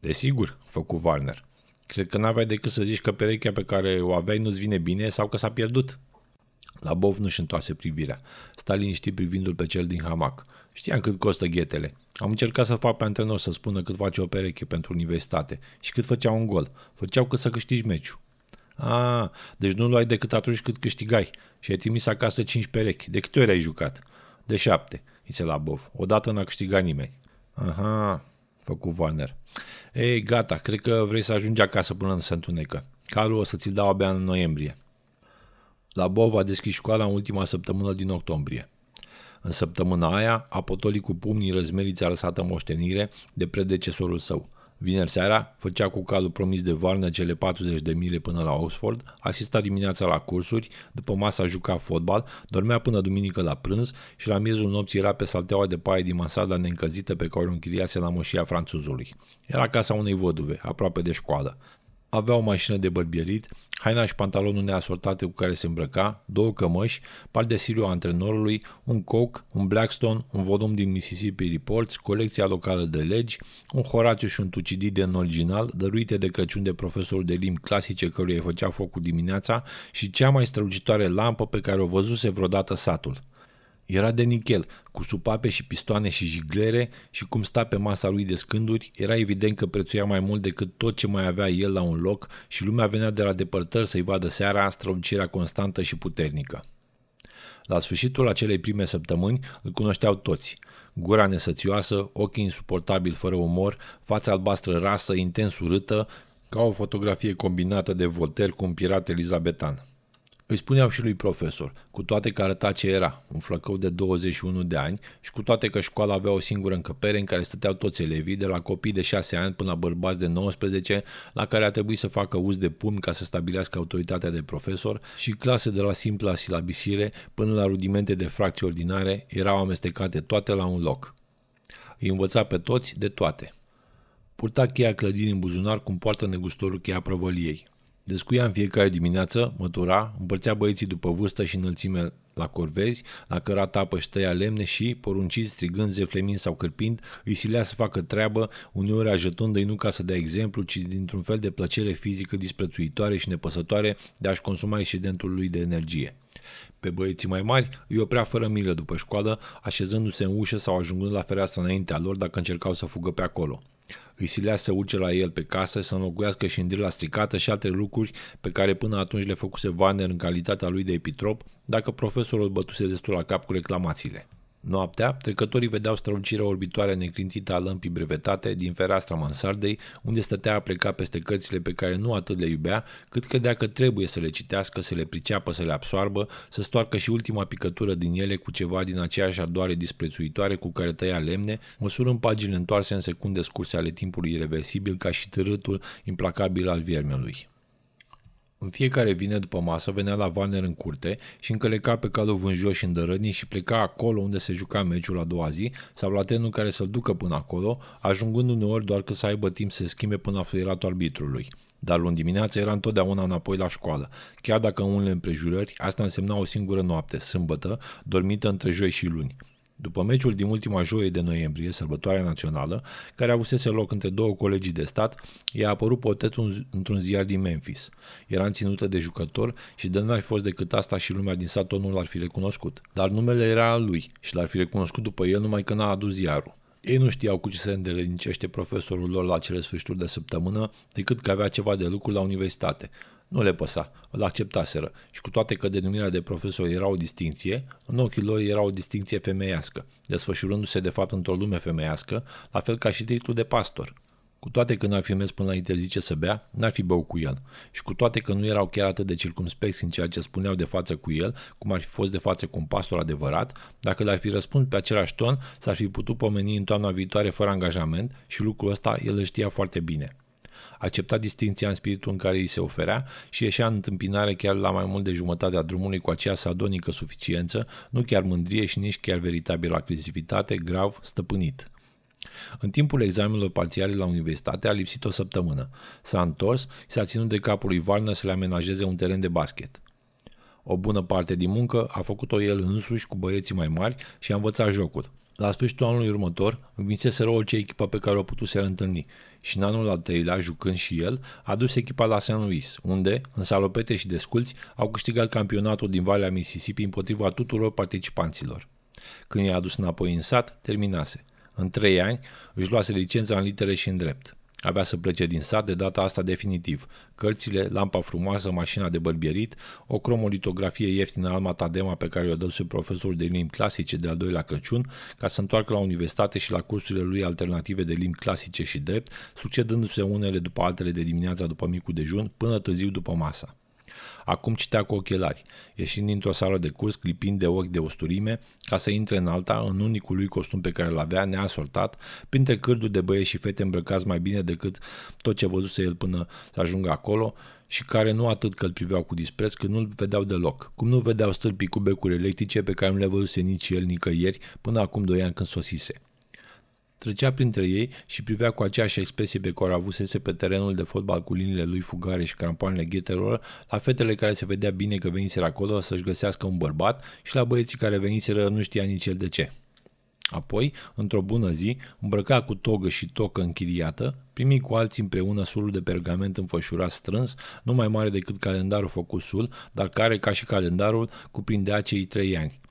Desigur, făcu Warner. Cred că n-aveai decât să zici că perechea pe care o aveai nu-ți vine bine sau că s-a pierdut. La Bov nu-și întoarse privirea. Sta liniștit privindu-l pe cel din hamac. Știam cât costă ghetele. Am încercat să fac pe antrenor să spună cât face o pereche pentru universitate și cât făcea un gol. Făceau cât să câștigi meciul. A, deci nu luai decât atunci cât câștigai și ai trimis acasă cinci perechi. De câte ori ai jucat? De șapte, se la Bov. Odată n-a câștigat nimeni. Aha, făcu Warner. Ei, gata, cred că vrei să ajungi acasă până nu se întunecă. Calul o să ți-l dau abia în noiembrie. La Bov a deschis școala în ultima săptămână din octombrie. În săptămâna aia, a potolit cu pumnii răzmeriți a lăsată moștenire de predecesorul său. Vineri seara, făcea cu calul promis de varnă cele 40 de mile până la Oxford, asista dimineața la cursuri, după masa juca fotbal, dormea până duminică la prânz și la miezul nopții era pe salteaua de paie din masada neîncălzită pe care o închiriase la moșia franțuzului. Era casa unei văduve, aproape de școală avea o mașină de bărbierit, haina și pantalonul neasortate cu care se îmbrăca, două cămăși, par de siriu antrenorului, un coc, un Blackstone, un volum din Mississippi Reports, colecția locală de legi, un Horațiu și un în original, dăruite de Crăciun de profesorul de limbi clasice căruia îi făcea focul dimineața și cea mai strălucitoare lampă pe care o văzuse vreodată satul – era de nichel, cu supape și pistoane și jiglere și cum sta pe masa lui de scânduri, era evident că prețuia mai mult decât tot ce mai avea el la un loc și lumea venea de la depărtări să-i vadă seara strălucirea constantă și puternică. La sfârșitul acelei prime săptămâni îl cunoșteau toți. Gura nesățioasă, ochii insuportabili fără umor, fața albastră rasă, intens urâtă, ca o fotografie combinată de Voltaire cu un pirat elizabetan. Îi spuneau și lui profesor, cu toate că arăta ce era, un flăcău de 21 de ani și cu toate că școala avea o singură încăpere în care stăteau toți elevii, de la copii de 6 ani până la bărbați de 19, la care a trebuit să facă uz de pumni ca să stabilească autoritatea de profesor și clase de la simpla silabisire până la rudimente de fracții ordinare erau amestecate toate la un loc. Îi învăța pe toți de toate. Purta cheia clădirii în buzunar cum poartă negustorul cheia prăvăliei. Descuia în fiecare dimineață, mătura, împărțea băieții după vârstă și înălțime la corvezi, la cărat apă și tăia lemne și, porunciți, strigând, zeflemind sau cârpind, îi silea să facă treabă, uneori ajutându-i nu ca să dea exemplu, ci dintr-un fel de plăcere fizică disprețuitoare și nepăsătoare de a-și consuma excedentul lui de energie. Pe băieții mai mari îi oprea fără milă după școală, așezându-se în ușă sau ajungând la fereastră înaintea lor dacă încercau să fugă pe acolo. Îi silea să urce la el pe casă, să înlocuiască și la stricată și alte lucruri pe care până atunci le făcuse Vanner în calitatea lui de epitrop, dacă profesorul bătuse destul la cap cu reclamațiile. Noaptea, trecătorii vedeau strălucirea orbitoare neclintită a lămpii brevetate din fereastra mansardei, unde stătea a pleca peste cărțile pe care nu atât le iubea, cât credea că trebuie să le citească, să le priceapă, să le absoarbă, să stoarcă și ultima picătură din ele cu ceva din aceeași ardoare disprețuitoare cu care tăia lemne, măsurând paginile întoarse în secunde scurse ale timpului irreversibil ca și târâtul implacabil al viermelui. În fiecare vine după masă venea la Warner în curte și încăleca pe calul vânjos și îndărădnii și pleca acolo unde se juca meciul a doua zi sau la trenul care să-l ducă până acolo, ajungând uneori doar că să aibă timp să se schimbe până la fluieratul arbitrului. Dar luni dimineața era întotdeauna înapoi la școală. Chiar dacă în unele împrejurări, asta însemna o singură noapte, sâmbătă, dormită între joi și luni. După meciul din ultima joie de noiembrie, sărbătoarea națională, care avusese loc între două colegii de stat, i-a apărut potetul într-un ziar din Memphis. Era înținută de jucător și de n-ar fi fost decât asta și lumea din sat nu l-ar fi recunoscut. Dar numele era al lui și l-ar fi recunoscut după el numai că n-a adus ziarul. Ei nu știau cu ce se îndelenicește profesorul lor la cele sfârșituri de săptămână, decât că avea ceva de lucru la universitate. Nu le păsa, îl acceptaseră și cu toate că denumirea de profesor era o distinție, în ochii lor era o distinție femeiască, desfășurându-se de fapt într-o lume femeiască, la fel ca și titlul de pastor. Cu toate că n-ar fi mers până la interzice să bea, n-ar fi băut cu el. Și cu toate că nu erau chiar atât de circumspecți în ceea ce spuneau de față cu el, cum ar fi fost de față cu un pastor adevărat, dacă le-ar fi răspuns pe același ton, s-ar fi putut pomeni în toamna viitoare fără angajament și lucrul ăsta el îl știa foarte bine. Accepta distinția în spiritul în care îi se oferea și ieșea în întâmpinare chiar la mai mult de jumătatea drumului cu aceea sadonică suficiență, nu chiar mândrie și nici chiar veritabilă agresivitate, grav stăpânit. În timpul examenelor parțiale la universitate a lipsit o săptămână. S-a întors, s-a ținut de capul lui Varna să le amenajeze un teren de basket. O bună parte din muncă a făcut-o el însuși cu băieții mai mari și a învățat jocul. La sfârșitul anului următor, învinseseră orice echipă pe care o putuse întâlni și în anul al treilea, jucând și el, a dus echipa la St. Louis, unde, în salopete și desculți, au câștigat campionatul din Valea Mississippi împotriva tuturor participanților. Când i-a adus înapoi în sat, terminase. În trei ani își luase licența în litere și în drept. Avea să plece din sat de data asta definitiv. Cărțile, lampa frumoasă, mașina de bărbierit, o cromolitografie ieftină Alma Tadema pe care o dăduse profesorul de limbi clasice de al doilea Crăciun, ca să întoarcă la universitate și la cursurile lui alternative de limbi clasice și drept, succedându-se unele după altele de dimineața după micul dejun până târziu după masa. Acum citea cu ochelari, ieșind dintr-o sală de curs, clipind de ochi de osturime, ca să intre în alta, în unicul lui costum pe care îl avea, neasortat, printre cârduri de băieți și fete îmbrăcați mai bine decât tot ce văzuse el până să ajungă acolo, și care nu atât că îl priveau cu dispreț, cât nu-l vedeau deloc. Cum nu vedeau stâlpii cu becuri electrice pe care nu le văzuse nici el nicăieri până acum doi ani când sosise. Trecea printre ei și privea cu aceeași expresie pe care o avusese pe terenul de fotbal cu liniile lui fugare și crampoanele ghetelor, la fetele care se vedea bine că veniseră acolo să-și găsească un bărbat și la băieții care veniseră nu știa nici el de ce. Apoi, într-o bună zi, îmbrăca cu togă și tocă închiriată, primi cu alții împreună sulul de pergament înfășurat strâns, nu mai mare decât calendarul făcut sul, dar care, ca și calendarul, cuprindea cei trei ani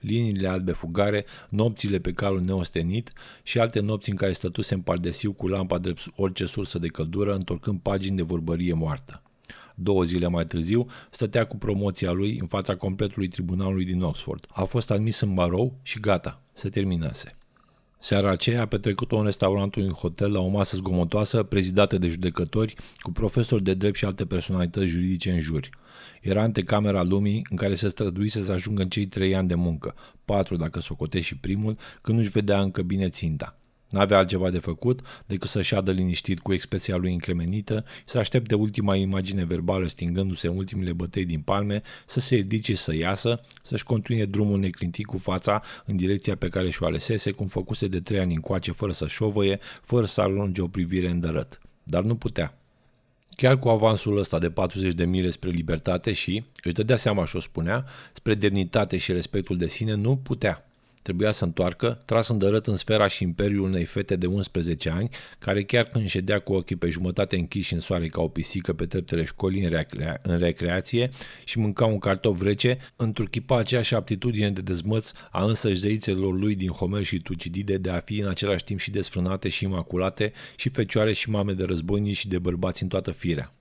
liniile albe fugare, nopțile pe calul neostenit și alte nopți în care stătuse în pardesiu cu lampa drept orice sursă de căldură, întorcând pagini de vorbărie moartă. Două zile mai târziu, stătea cu promoția lui în fața completului tribunalului din Oxford. A fost admis în barou și gata, se terminase. Seara aceea a petrecut-o în restaurantul în hotel la o masă zgomotoasă, prezidată de judecători, cu profesori de drept și alte personalități juridice în juri. Era antecamera lumii în care se străduise să ajungă în cei trei ani de muncă, patru dacă socotești și primul, când nu-și vedea încă bine ținta. N-avea altceva de făcut decât să șadă liniștit cu expresia lui încremenită și să aștepte ultima imagine verbală stingându-se în ultimele bătăi din palme, să se ridice să iasă, să-și continue drumul neclintit cu fața în direcția pe care și-o alesese, cum făcuse de trei ani încoace, fără să șovăie, fără să arunce o privire îndărăt. Dar nu putea. Chiar cu avansul ăsta de 40 de mile spre libertate și, își dădea seama și o spunea, spre demnitate și respectul de sine, nu putea. Trebuia să întoarcă, tras îndărât în sfera și imperiul unei fete de 11 ani, care chiar când ședea cu ochii pe jumătate închiși în soare ca o pisică pe treptele școlii în, recrea- în recreație și mânca un cartof rece, întruchipa aceeași aptitudine de dezmăț a însăși zeițelor lui din Homer și Tucidide de a fi în același timp și desfrânate și imaculate și fecioare și mame de războinici și de bărbați în toată firea.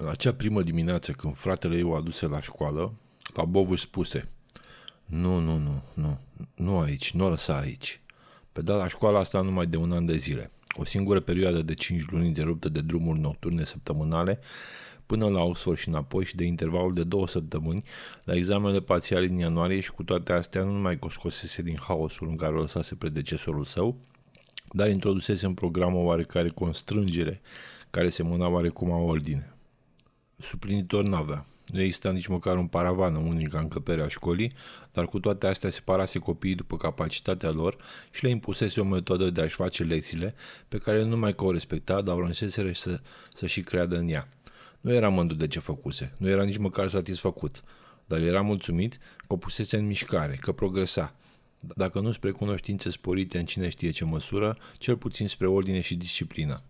În acea primă dimineață, când fratele ei o aduse la școală, la Bov își spuse Nu, nu, nu, nu, nu aici, nu o lăsa aici. Pe da la școala asta numai de un an de zile. O singură perioadă de 5 luni întreruptă de drumuri nocturne săptămânale, până la Oxford și înapoi și de intervalul de două săptămâni la examenele parțiale din ianuarie și cu toate astea nu numai coscosese din haosul în care o lăsase predecesorul său, dar introdusese în program o oarecare constrângere care se mâna oarecum a ordine suplinitor n-avea. Nu exista nici măcar un paravan în unica încăpere a școlii, dar cu toate astea separase copiii după capacitatea lor și le impusese o metodă de a-și face lecțiile, pe care nu numai că o respecta, dar o lăseseră să, să și creadă în ea. Nu era mândru de ce făcuse, nu era nici măcar satisfăcut, dar era mulțumit că o pusese în mișcare, că progresa, dacă nu spre cunoștințe sporite în cine știe ce măsură, cel puțin spre ordine și disciplină.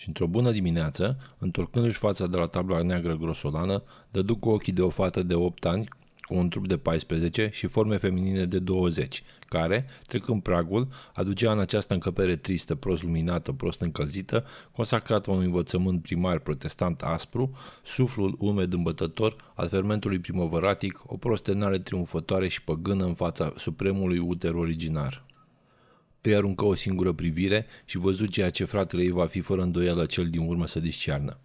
Și într-o bună dimineață, întorcându-și fața de la tabla neagră grosolană, dădu cu ochii de o fată de 8 ani cu un trup de 14 și forme feminine de 20, care, trecând pragul, aducea în această încăpere tristă, prost luminată, prost încălzită, consacrată unui învățământ primar protestant aspru, suflul umed îmbătător al fermentului primăvăratic, o prostenare triumfătoare și păgână în fața supremului uter originar. Îi aruncă o singură privire și văzut ceea ce fratele ei va fi fără îndoială cel din urmă să discearnă.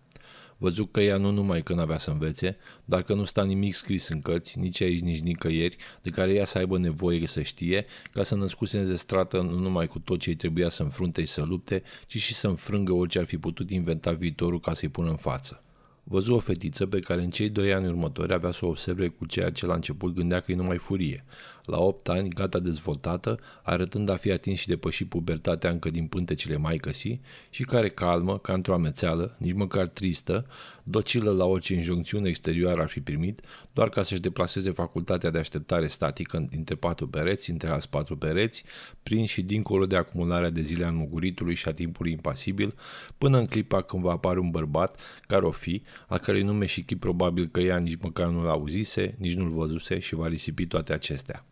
Văzut că ea nu numai că n-avea să învețe, dar că nu sta nimic scris în cărți, nici aici, nici nicăieri, de care ea să aibă nevoie să știe, ca să născuse în zestrată nu numai cu tot ce îi trebuia să înfrunte și să lupte, ci și să înfrângă orice ar fi putut inventa viitorul ca să-i pună în față. Văzu o fetiță pe care în cei doi ani următori avea să o observe cu ceea ce la început gândea că e numai furie. La opt ani, gata dezvoltată, arătând a fi atins și depășit pubertatea încă din pântecele mai căsi și care calmă, ca într-o amețeală, nici măcar tristă, docilă la orice injuncțiune exterioară ar fi primit, doar ca să-și deplaseze facultatea de așteptare statică dintre patru pereți, între alți patru pereți, prin și dincolo de acumularea de zile a muguritului și a timpului impasibil, până în clipa când va apare un bărbat, care o fi, a cărei nume și chip probabil că ea nici măcar nu-l auzise, nici nu-l văzuse și va risipi toate acestea.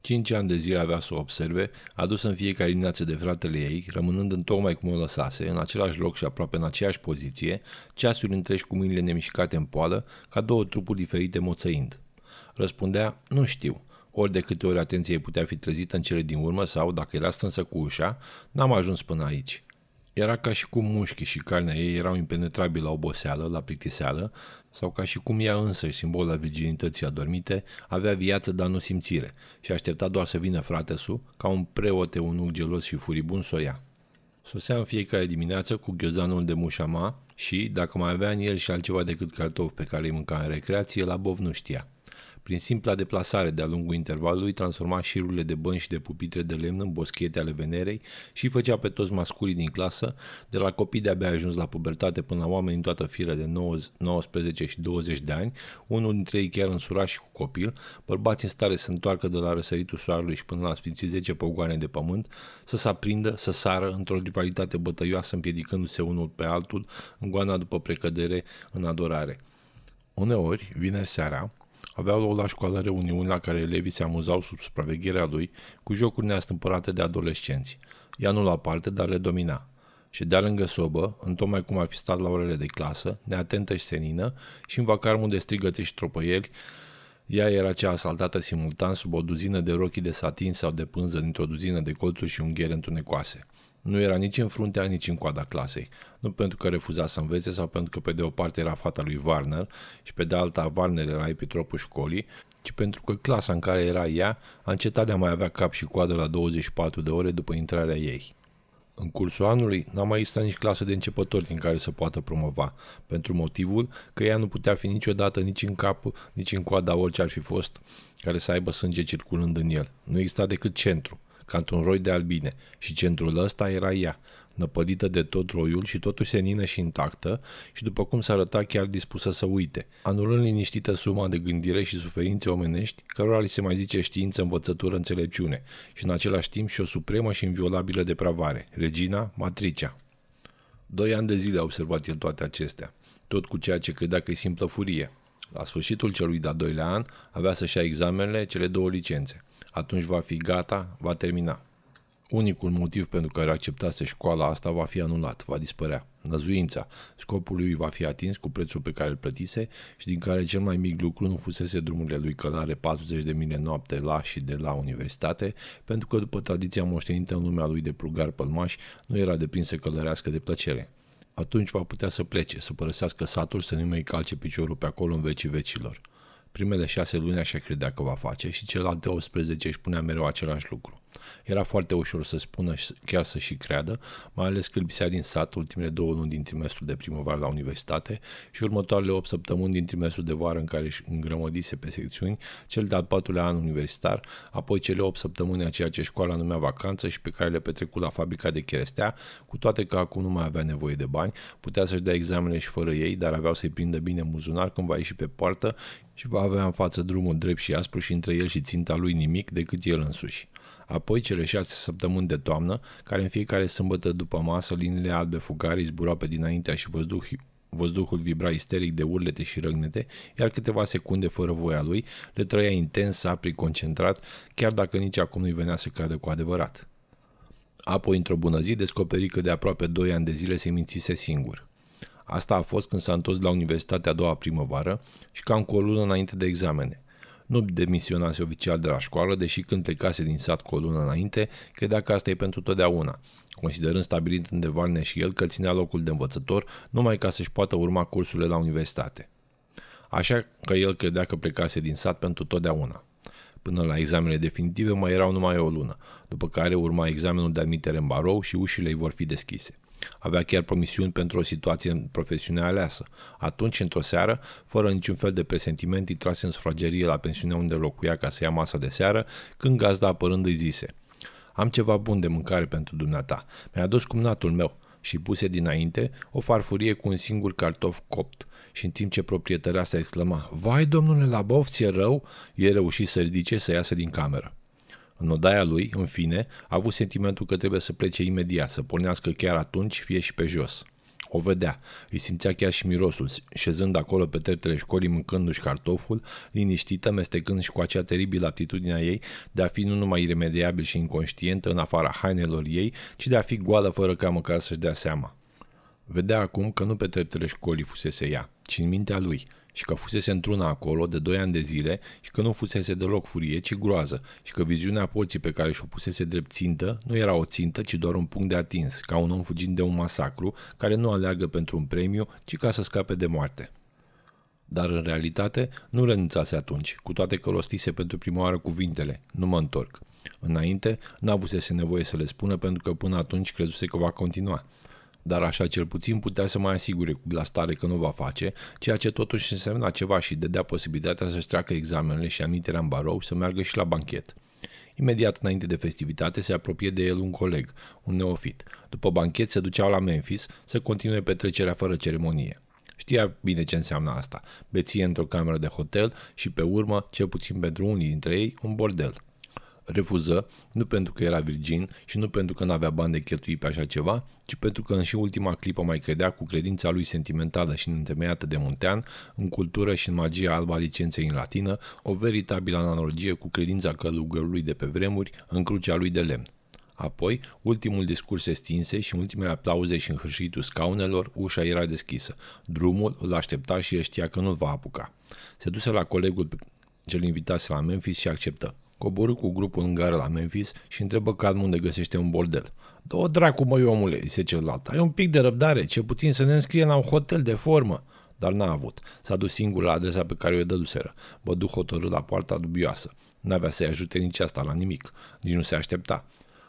Cinci ani de zile avea să o observe, adus în fiecare dimineață de fratele ei, rămânând în tocmai cum o lăsase, în același loc și aproape în aceeași poziție, ceasuri întregi cu mâinile nemișcate în poală, ca două trupuri diferite moțăind. Răspundea, nu știu, ori de câte ori atenția ei putea fi trezită în cele din urmă sau, dacă era strânsă cu ușa, n-am ajuns până aici. Era ca și cum mușchii și carnea ei erau impenetrabili la oboseală, la plictiseală, sau ca și cum ea însă, simbol al virginității adormite, avea viață, dar nu simțire, și aștepta doar să vină fratesul, ca un preot un gelos și furibun să o ia. Sosea în fiecare dimineață cu ghiozanul de mușama și, dacă mai avea în el și altceva decât cartofi pe care îi mânca în recreație, la bov nu știa. Prin simpla deplasare de-a lungul intervalului, transforma șirurile de bănci și de pupitre de lemn în boschete ale Venerei și făcea pe toți masculii din clasă, de la copii de-abia ajuns la pubertate până la oameni în toată firea de 19 și 20 de ani, unul dintre ei chiar însurat și cu copil, bărbați în stare să întoarcă de la răsăritul soarelui și până la sfinții 10 pogoane de pământ, să se aprindă, să sară într-o rivalitate bătăioasă împiedicându-se unul pe altul în goana după precădere în adorare. Uneori, vineri seara, Aveau loc la școală reuniuni la care elevii se amuzau sub supravegherea lui cu jocuri neastâmpărate de adolescenți. Ea nu la parte, dar le domina. Și de lângă sobă, întocmai cum ar fi stat la orele de clasă, neatentă și senină, și în vacarmul de strigăte și tropăieli, ea era cea asaltată simultan sub o duzină de rochii de satin sau de pânză dintr-o duzină de colțuri și unghiere întunecoase. Nu era nici în fruntea, nici în coada clasei. Nu pentru că refuza să învețe sau pentru că pe de o parte era fata lui Warner și pe de alta Warner era epitropul școlii, ci pentru că clasa în care era ea a încetat de a mai avea cap și coadă la 24 de ore după intrarea ei. În cursul anului n-a mai existat nici clasă de începători din care să poată promova, pentru motivul că ea nu putea fi niciodată nici în cap, nici în coada orice ar fi fost care să aibă sânge circulând în el. Nu exista decât centru ca într-un roi de albine, și centrul ăsta era ea, năpădită de tot roiul și totuși senină și intactă și după cum s-a arătat chiar dispusă să uite, anulând liniștită suma de gândire și suferințe omenești, cărora li se mai zice știință, învățătură, înțelepciune și în același timp și o supremă și inviolabilă depravare, regina Matricea. Doi ani de zile a observat el toate acestea, tot cu ceea ce credea că e simplă furie. La sfârșitul celui de-al doilea an avea să-și ia examenele, cele două licențe atunci va fi gata, va termina. Unicul motiv pentru care acceptase școala asta va fi anulat, va dispărea. Năzuința, scopul lui va fi atins cu prețul pe care îl plătise și din care cel mai mic lucru nu fusese drumurile lui călare 40 de mile noapte la și de la universitate, pentru că după tradiția moștenită în lumea lui de plugar pălmaș, nu era deprins să călărească de plăcere. Atunci va putea să plece, să părăsească satul, să nu mai calce piciorul pe acolo în vecii vecilor. Primele șase luni așa credea că va face și celelalte 18 își punea mereu același lucru. Era foarte ușor să spună, chiar să și creadă, mai ales că îl bisea din sat ultimele două luni din trimestrul de primăvară la universitate și următoarele 8 săptămâni din trimestrul de vară în care își îngrămădise pe secțiuni, cel de-al patrulea an universitar, apoi cele 8 săptămâni a ceea ce școala numea vacanță și pe care le petrecu la fabrica de cherestea, cu toate că acum nu mai avea nevoie de bani, putea să-și dea examene și fără ei, dar aveau să-i prindă bine muzunar când va ieși pe poartă și va avea în față drumul drept și aspru și între el și ținta lui nimic decât el însuși. Apoi cele șase săptămâni de toamnă, care în fiecare sâmbătă după masă liniile albe fugare zburau pe dinaintea și văzduh, văzduhul vibra isteric de urlete și răgnete, iar câteva secunde fără voia lui le trăia intens, apri, concentrat, chiar dacă nici acum nu-i venea să cadă cu adevărat. Apoi, într-o bună zi, descoperi că de aproape 2 ani de zile se mințise singur. Asta a fost când s-a întors la universitatea a doua primăvară și cam cu o lună înainte de examene. Nu demisionase oficial de la școală, deși când plecase din sat cu o lună înainte, credea că asta e pentru totdeauna, considerând stabilit în Devalne și el că ținea locul de învățător numai ca să-și poată urma cursurile la universitate. Așa că el credea că plecase din sat pentru totdeauna. Până la examenele definitive mai erau numai o lună, după care urma examenul de admitere în barou și ușile îi vor fi deschise. Avea chiar promisiuni pentru o situație profesională aleasă. Atunci, într-o seară, fără niciun fel de presentiment, intrase în sufragerie la pensiunea unde locuia ca să ia masa de seară, când gazda apărând îi zise Am ceva bun de mâncare pentru dumneata. Mi-a adus cumnatul meu și puse dinainte o farfurie cu un singur cartof copt și în timp ce proprietărea se exclama Vai, domnule, la bof, ți-e rău, e reușit să ridice să iasă din cameră. În odaia lui, în fine, a avut sentimentul că trebuie să plece imediat, să pornească chiar atunci, fie și pe jos. O vedea, îi simțea chiar și mirosul, șezând acolo pe treptele școlii mâncându-și cartoful, liniștită, mestecând și cu acea teribilă atitudinea ei de a fi nu numai iremediabil și inconștientă în afara hainelor ei, ci de a fi goală fără ca măcar să-și dea seama. Vedea acum că nu pe treptele școlii fusese ea, ci în mintea lui – și că fusese într-una acolo de doi ani de zile și că nu fusese deloc furie, ci groază și că viziunea porții pe care și-o pusese drept țintă nu era o țintă, ci doar un punct de atins, ca un om fugind de un masacru care nu aleargă pentru un premiu, ci ca să scape de moarte. Dar în realitate nu renunțase atunci, cu toate că rostise pentru prima oară cuvintele, nu mă întorc. Înainte, n-avusese nevoie să le spună pentru că până atunci crezuse că va continua dar așa cel puțin putea să mai asigure cu glas tare că nu va face, ceea ce totuși însemna ceva și dădea posibilitatea să-și treacă examenele și amiterea în barou și să meargă și la banchet. Imediat înainte de festivitate se apropie de el un coleg, un neofit. După banchet se duceau la Memphis să continue petrecerea fără ceremonie. Știa bine ce înseamnă asta. Beție într-o cameră de hotel și pe urmă, cel puțin pentru unii dintre ei, un bordel refuză, nu pentru că era virgin și nu pentru că nu avea bani de cheltui pe așa ceva, ci pentru că în și ultima clipă mai credea cu credința lui sentimentală și întemeiată de muntean, în cultură și în magia alba licenței în latină, o veritabilă analogie cu credința călugărului de pe vremuri în crucea lui de lemn. Apoi, ultimul discurs se stinse și în ultimele aplauze și înhârșitul scaunelor, ușa era deschisă. Drumul îl aștepta și el știa că nu va apuca. Se duse la colegul ce îl invitase la Memphis și acceptă. Coborâ cu grupul în gară la Memphis și întrebă calm unde găsește un bordel. Dă-o dracu, măi, omule, zice celălalt. Ai un pic de răbdare, ce puțin să ne înscrie la un hotel de formă. Dar n-a avut. S-a dus singur la adresa pe care o dăduseră. Bădu hotărât la poarta dubioasă. N-avea să-i ajute nici asta la nimic. Nici nu se aștepta.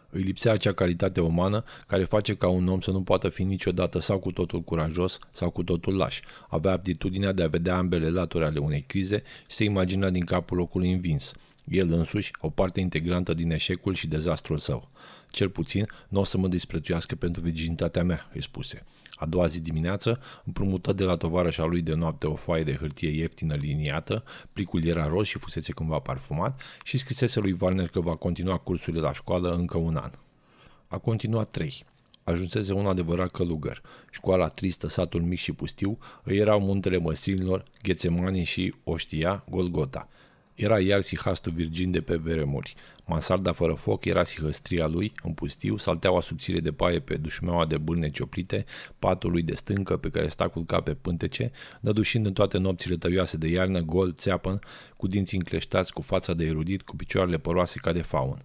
Îi lipsea acea calitate umană care face ca un om să nu poată fi niciodată sau cu totul curajos sau cu totul laș. Avea aptitudinea de a vedea ambele laturi ale unei crize și se imagina din capul locului învins el însuși o parte integrantă din eșecul și dezastrul său. Cel puțin nu o să mă disprețuiască pentru virginitatea mea, îi spuse. A doua zi dimineață împrumută de la tovarășa lui de noapte o foaie de hârtie ieftină liniată, plicul era roz și fusese cândva parfumat și scrisese lui Warner că va continua cursurile la școală încă un an. A continuat trei. Ajunsese un adevărat călugăr. Școala tristă, satul mic și pustiu, îi erau muntele măslinilor, Ghețemani și, o știa, Golgota. Era iar sihastul virgin de pe vremuri. Mansarda fără foc era sihăstria lui, în pustiu, salteaua subțire de paie pe dușmeaua de bârne cioplite, patul lui de stâncă pe care sta culcat pe pântece, nădușind în toate nopțile tăioase de iarnă, gol, țeapăn, cu dinții încleștați, cu fața de erudit, cu picioarele păroase ca de faun.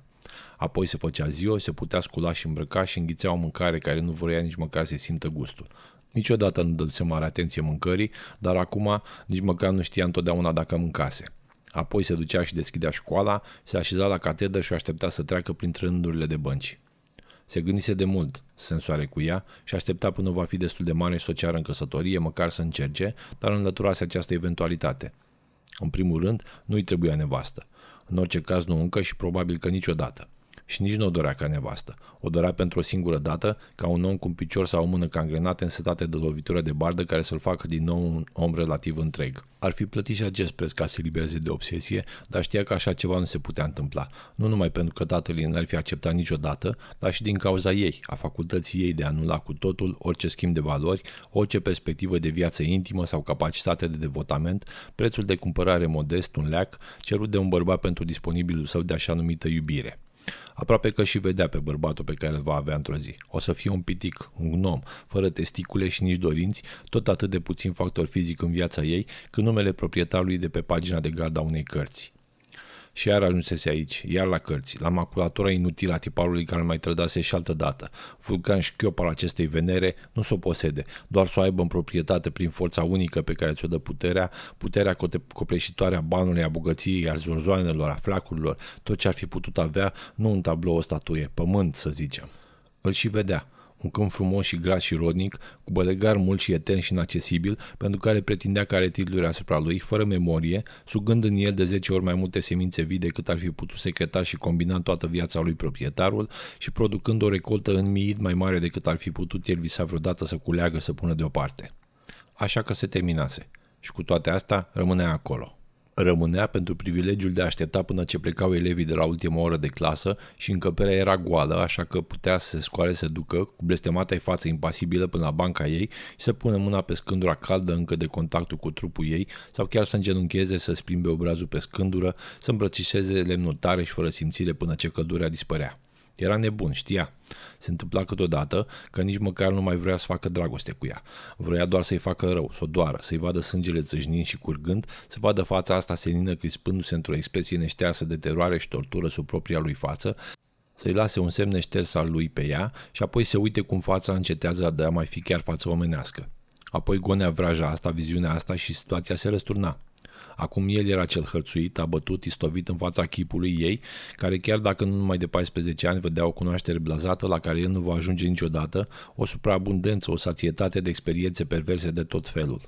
Apoi se făcea ziua, se putea scula și îmbrăca și înghițea o mâncare care nu vrea nici măcar să simtă gustul. Niciodată nu dăduse mare atenție mâncării, dar acum nici măcar nu știa întotdeauna dacă mâncase. Apoi se ducea și deschidea școala, se așeza la catedră și o aștepta să treacă printre rândurile de bănci. Se gândise de mult să însoare cu ea și aștepta până va fi destul de mare să o ceară în căsătorie, măcar să încerce, dar înlăturase această eventualitate. În primul rând, nu-i trebuia nevastă. În orice caz nu încă și probabil că niciodată. Și nici nu o dorea ca nevastă. O dorea pentru o singură dată, ca un om cu un picior sau o mână cangrenate însetate de lovitură de bardă care să-l facă din nou un om relativ întreg. Ar fi plătit și acest preț ca să libereze de obsesie, dar știa că așa ceva nu se putea întâmpla. Nu numai pentru că tatăl ei n-ar fi acceptat niciodată, dar și din cauza ei, a facultății ei de a anula cu totul orice schimb de valori, orice perspectivă de viață intimă sau capacitate de devotament, prețul de cumpărare modest, un leac, cerut de un bărbat pentru disponibilul său de așa numită iubire. Aproape că și vedea pe bărbatul pe care îl va avea într-o zi. O să fie un pitic, un om, fără testicule și nici dorinți, tot atât de puțin factor fizic în viața ei, cât numele proprietarului de pe pagina de gard a unei cărți. Și iar ajunsese aici, iar la cărți, la maculatura inutilă a tiparului care mai trădase și altă dată. Vulcan șchiop al acestei venere nu s-o posede, doar să o aibă în proprietate prin forța unică pe care ți-o dă puterea, puterea copleșitoare a banului, a bogăției, a zorzoanelor, a flacurilor, tot ce ar fi putut avea, nu un tablou, o statuie, pământ, să zicem. Îl și vedea un câmp frumos și gras și rodnic, cu bălegar mult și etern și inaccesibil, pentru care pretindea că are titluri asupra lui, fără memorie, sugând în el de 10 ori mai multe semințe vii decât ar fi putut secreta și combina în toată viața lui proprietarul și producând o recoltă în mii mai mare decât ar fi putut el visa vreodată să culeagă să pună deoparte. Așa că se terminase. Și cu toate astea rămânea acolo rămânea pentru privilegiul de a aștepta până ce plecau elevii de la ultima oră de clasă și încăperea era goală, așa că putea să se scoale să ducă, cu blestemata față impasibilă până la banca ei și să pună mâna pe scândura caldă încă de contactul cu trupul ei sau chiar să îngenuncheze să splimbe obrazul pe scândură, să îmbrățișeze lemnul tare și fără simțire până ce căldura dispărea. Era nebun, știa. Se întâmpla câteodată că nici măcar nu mai vrea să facă dragoste cu ea. Vrea doar să-i facă rău, să o doară, să-i vadă sângele țâșnind și curgând, să vadă fața asta senină crispându-se într-o expresie neșteasă de teroare și tortură sub propria lui față, să-i lase un semn neșters al lui pe ea și apoi se uite cum fața încetează de a mai fi chiar față omenească. Apoi gonea vraja asta, viziunea asta și situația se răsturna. Acum el era cel hărțuit, abătut, istovit în fața chipului ei, care chiar dacă nu numai de 14 ani vedea o cunoaștere blazată la care el nu va ajunge niciodată, o supraabundență, o sațietate de experiențe perverse de tot felul.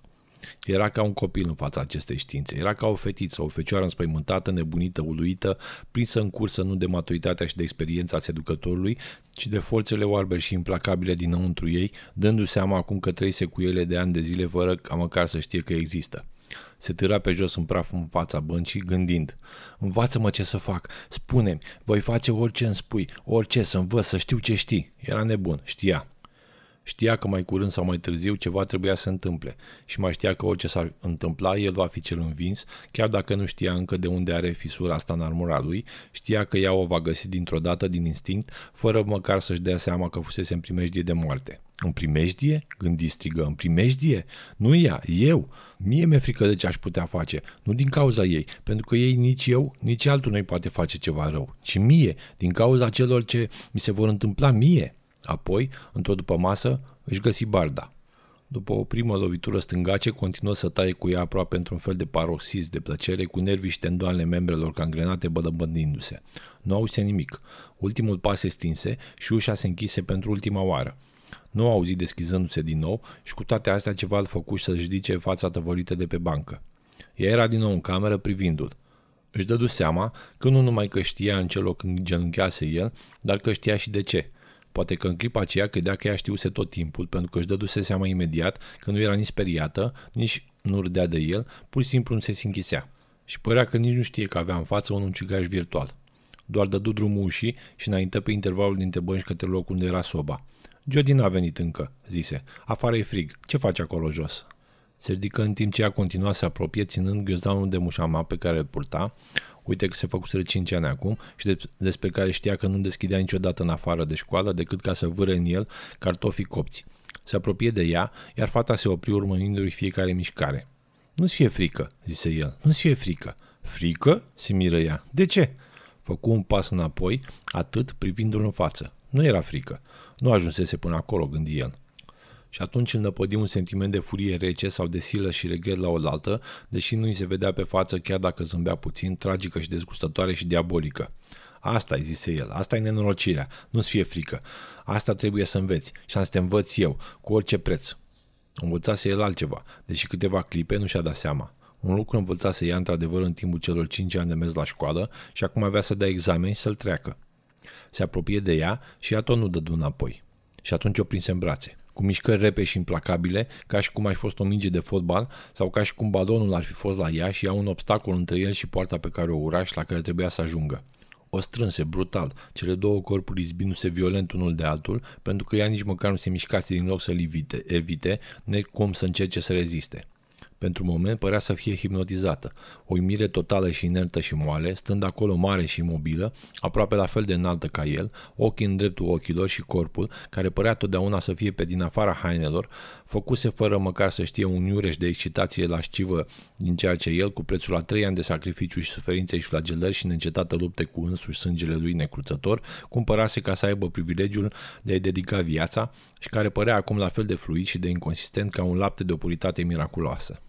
Era ca un copil în fața acestei științe. Era ca o fetiță, o fecioară înspăimântată, nebunită, uluită, prinsă în cursă nu de maturitatea și de experiența seducătorului, ci de forțele oarbe și implacabile dinăuntru ei, dându-se seama acum că trăise cu ele de ani de zile fără ca măcar să știe că există. Se târa pe jos în praf în fața băncii, gândind. Învață-mă ce să fac. Spune-mi, voi face orice îmi spui, orice să învăț, să știu ce știi. Era nebun, știa. Știa că mai curând sau mai târziu ceva trebuia să se întâmple și mai știa că orice s-ar întâmpla, el va fi cel învins, chiar dacă nu știa încă de unde are fisura asta în armura lui, știa că ea o va găsi dintr-o dată din instinct, fără măcar să-și dea seama că fusese în primejdie de moarte. În primejdie? Gândi strigă, în primejdie? Nu ea, eu. Mie mi-e frică de ce aș putea face, nu din cauza ei, pentru că ei nici eu, nici altul nu-i poate face ceva rău, ci mie, din cauza celor ce mi se vor întâmpla mie. Apoi, într-o după masă, își găsi barda. După o primă lovitură stângace, continuă să taie cu ea aproape într-un fel de paroxism de plăcere, cu nervii și tendoanele membrelor cangrenate bădăbândindu-se. Nu auzise nimic. Ultimul pas se stinse și ușa se închise pentru ultima oară. Nu auzi deschizându-se din nou și cu toate astea ceva îl făcu să-și ridice fața tăvălită de pe bancă. Ea era din nou în cameră privindu-l. Își dădu seama că nu numai că știa în ce loc genunchease el, dar că știa și de ce – Poate că în clipa aceea credea că ea știuse tot timpul, pentru că își dăduse seama imediat că nu era nici speriată, nici nu râdea de el, pur și simplu nu se sinchisea. Și părea că nici nu știe că avea în față un ucigaș virtual. Doar dădu drumul ușii și înainte pe intervalul dintre bănci către locul unde era soba. Jody n-a venit încă, zise. Afară e frig. Ce faci acolo jos? Se ridică în timp ce ea continua să apropie, ținând ghiozdanul de mușama pe care îl purta, Uite că se făcuseră 5 ani acum și de, despre care știa că nu deschidea niciodată în afară de școală decât ca să vâre în el cartofii copți. Se apropie de ea, iar fata se opri urmărindu-i fiecare mișcare. Nu-ți fie frică, zise el, nu-ți fie frică. Frică? se miră ea. De ce? Făcu un pas înapoi, atât privindu-l în față. Nu era frică. Nu ajunsese până acolo, gândi el și atunci îl năpădi un sentiment de furie rece sau de silă și regret la oaltă, deși nu îi se vedea pe față chiar dacă zâmbea puțin, tragică și dezgustătoare și diabolică. Asta îi zise el, asta e nenorocirea, nu-ți fie frică. Asta trebuie să înveți și am să te învăț eu, cu orice preț. Învățase el altceva, deși câteva clipe nu și-a dat seama. Un lucru învățase ea într-adevăr în timpul celor 5 ani de mers la școală și acum avea să dea examen și să-l treacă. Se apropie de ea și ea tot nu dădu înapoi. Și atunci o prinse în brațe cu mișcări repe și implacabile, ca și cum ai fost o minge de fotbal sau ca și cum balonul ar fi fost la ea și ia un obstacol între el și poarta pe care o ura și la care trebuia să ajungă. O strânse, brutal, cele două corpuri izbindu-se violent unul de altul, pentru că ea nici măcar nu se mișcase din loc să-l evite, evite, necum să încerce să reziste. Pentru moment părea să fie hipnotizată. O uimire totală și inertă și moale, stând acolo mare și imobilă, aproape la fel de înaltă ca el, ochii în dreptul ochilor și corpul, care părea totdeauna să fie pe din afara hainelor, făcuse fără măcar să știe un iureș de excitație lascivă din ceea ce el, cu prețul la trei ani de sacrificiu și suferințe și flagelări și neîncetată lupte cu însuși sângele lui necruțător, cumpărase ca să aibă privilegiul de a-i dedica viața și care părea acum la fel de fluid și de inconsistent ca un lapte de o puritate miraculoasă.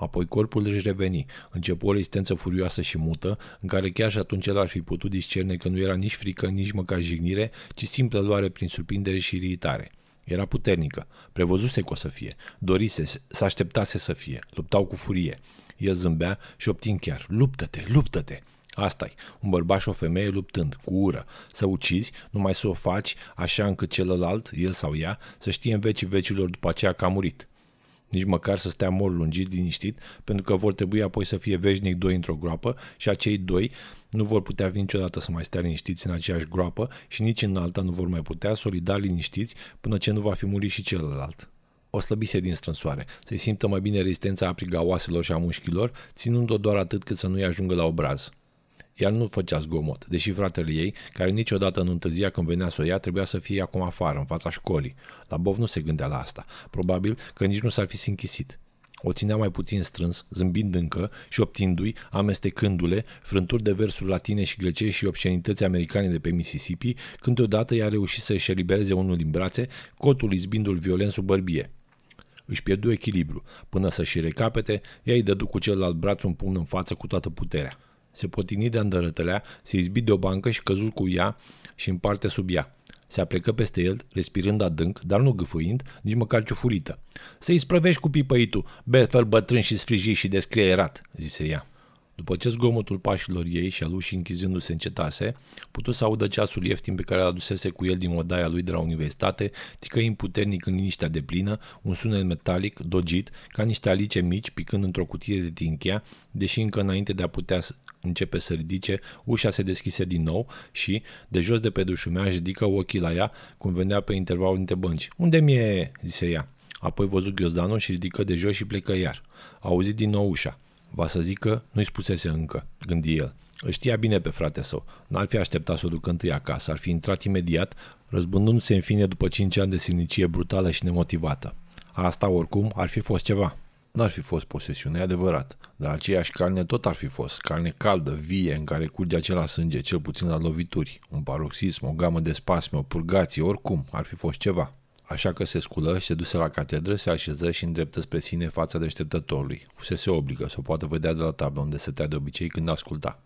Apoi corpul își reveni, începu o rezistență furioasă și mută, în care chiar și atunci el ar fi putut discerne că nu era nici frică, nici măcar jignire, ci simplă luare prin surprindere și iritare. Era puternică, prevăzuse că o să fie, dorise, să așteptase să fie, luptau cu furie. El zâmbea și optin chiar, luptă-te, luptă-te! asta e, un bărbat și o femeie luptând, cu ură. Să ucizi, numai să o faci așa încât celălalt, el sau ea, să știe în vecii vecilor după aceea că a murit nici măcar să stea mor lungit, liniștit, pentru că vor trebui apoi să fie veșnic doi într-o groapă și acei doi nu vor putea fi niciodată să mai stea liniștiți în aceeași groapă și nici în alta nu vor mai putea solidar liniștiți până ce nu va fi murit și celălalt. O slăbise din strânsoare, să-i simtă mai bine rezistența apriga oaselor și a mușchilor, ținând-o doar atât cât să nu-i ajungă la obraz. Iar nu făcea zgomot, deși fratele ei, care niciodată nu întârzia când venea să o ia, trebuia să fie acum afară, în fața școlii. La Bov nu se gândea la asta. Probabil că nici nu s-ar fi închisit. O ținea mai puțin strâns, zâmbind încă și optindu-i, amestecându-le, frânturi de versuri latine și grecești și obscenități americane de pe Mississippi, când deodată i-a reușit să își elibereze unul din brațe, cotul izbindu-l violent sub bărbie. Își pierdu echilibru. Până să-și recapete, ea îi dădu cu celălalt braț un pumn în față cu toată puterea. Se potini de îndărătălea, se izbi de o bancă și căzu cu ea și în parte sub ea. Se aplecă peste el, respirând adânc, dar nu gâfâind, nici măcar ciufulită. Să-i sprăvești cu pipăitul, Bethel bătrân și sfrijit și descrierat, zise ea. După ce zgomotul pașilor ei și al ușii închizându-se încetase, putu să audă ceasul ieftin pe care l adusese cu el din odaia lui de la universitate, ticăind puternic în liniștea de plină, un sunet metalic, dogit, ca niște alice mici picând într-o cutie de tinchea, deși încă înainte de a putea începe să ridice, ușa se deschise din nou și, de jos de pe dușumea, ridică ochii la ea, cum venea pe intervalul dintre bănci. Unde mi-e?" zise ea. Apoi văzut ghiozdanul și ridică de jos și plecă iar. A auzit din nou ușa. Va să zică, nu-i spusese încă, gândi el. Îl știa bine pe frate său. N-ar fi așteptat să o ducă întâi acasă, ar fi intrat imediat, răzbundându-se în fine după cinci ani de silnicie brutală și nemotivată. Asta, oricum, ar fi fost ceva. N-ar fi fost posesiune, adevărat, dar aceeași carne tot ar fi fost, carne caldă, vie, în care curge acela sânge, cel puțin la lovituri, un paroxism, o gamă de spasme, o purgație, oricum, ar fi fost ceva. Așa că se sculă și se duse la catedră, se așeză și îndreptă spre sine fața deșteptătorului. Fusese obligă să o poată vedea de la tablă unde stătea de obicei când asculta.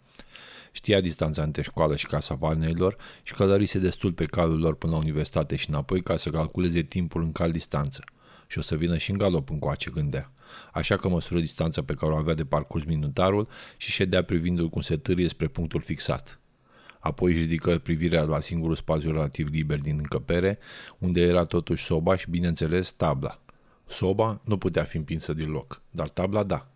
Știa distanța între școală și casa Valnerilor și călărise destul pe calul lor până la universitate și înapoi ca să calculeze timpul în cal distanță. Și o să vină și în galop încoace, gândea. Așa că măsură distanța pe care o avea de parcurs minutarul și ședea privindu-l cum se târie spre punctul fixat. Apoi își ridică privirea la singurul spațiu relativ liber din încăpere, unde era totuși soba și, bineînțeles, tabla. Soba nu putea fi împinsă din loc, dar tabla da.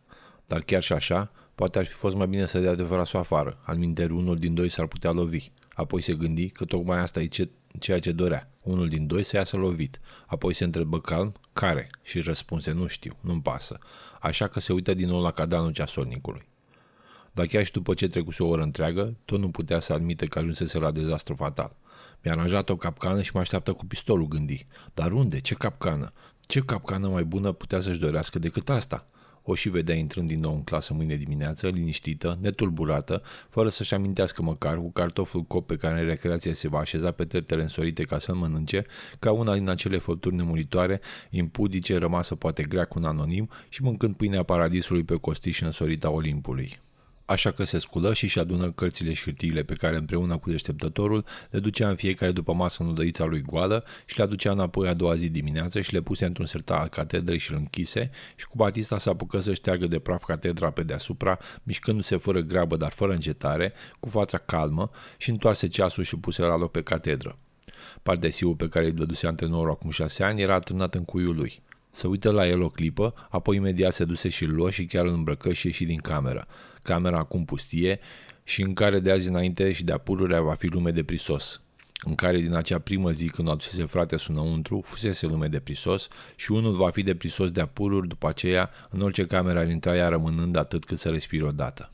Dar chiar și așa, poate ar fi fost mai bine să dea adevărat afară, al minteri unul din doi s-ar putea lovi. Apoi se gândi că tocmai asta e ce, ceea ce dorea. Unul din doi să iasă lovit. Apoi se întrebă calm, care? Și răspunse, nu știu, nu-mi pasă. Așa că se uită din nou la cadanul ceasornicului. Dar chiar și după ce trecuse o oră întreagă, tot nu putea să admite că ajunsese la dezastru fatal. Mi-a aranjat o capcană și mă așteaptă cu pistolul, gândi. Dar unde? Ce capcană? Ce capcană mai bună putea să-și dorească decât asta? O și vedea intrând din nou în clasă mâine dimineață, liniștită, netulburată, fără să-și amintească măcar cu cartoful cop pe care în recreație se va așeza pe treptele însorite ca să-l mănânce, ca una din acele făpturi nemuritoare, impudice, rămasă poate grea cu un anonim și mâncând pâinea paradisului pe costiș însorita Olimpului. Așa că se sculă și își adună cărțile și hârtiile pe care împreună cu deșteptătorul le ducea în fiecare după masă în udăița lui goală și le aducea înapoi a doua zi dimineață și le puse într-un sertar al catedrei și îl închise și cu Batista s-a apucat să șteargă de praf catedra pe deasupra, mișcându-se fără grabă, dar fără încetare, cu fața calmă și întoarse ceasul și puse la loc pe catedră. Pardesiul pe care îl dăduse antrenorul acum șase ani era atârnat în cuiul lui. Să uită la el o clipă, apoi imediat se duse și îl luă și chiar îl îmbrăcă și ieși din cameră. Camera acum pustie și în care de azi înainte și de-a pururea va fi lume de prisos în care din acea primă zi când o adusese frate sunăuntru, fusese lume de prisos și unul va fi de prisos de apururi după aceea, în orice cameră ar intra ea rămânând atât cât să respire odată.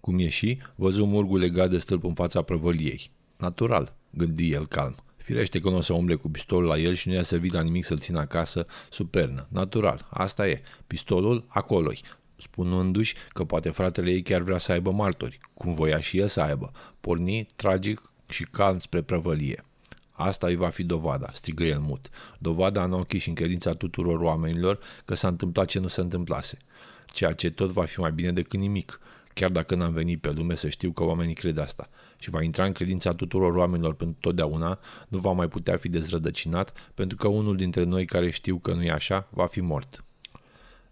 Cum ieși, văzu murgul legat de stâlp în fața prăvăliei. Natural, gândi el calm. Firește că nu o să umble cu pistolul la el și nu i-a servit la nimic să-l țină acasă sub pernă. Natural, asta e. Pistolul acolo-i spunându-și că poate fratele ei chiar vrea să aibă martori, cum voia și el să aibă. Porni tragic și calm spre prăvălie. Asta îi va fi dovada, strigă el mut. Dovada în ochii și în credința tuturor oamenilor că s-a întâmplat ce nu se întâmplase. Ceea ce tot va fi mai bine decât nimic, chiar dacă n-am venit pe lume să știu că oamenii cred asta. Și va intra în credința tuturor oamenilor pentru totdeauna, nu va mai putea fi dezrădăcinat, pentru că unul dintre noi care știu că nu e așa, va fi mort.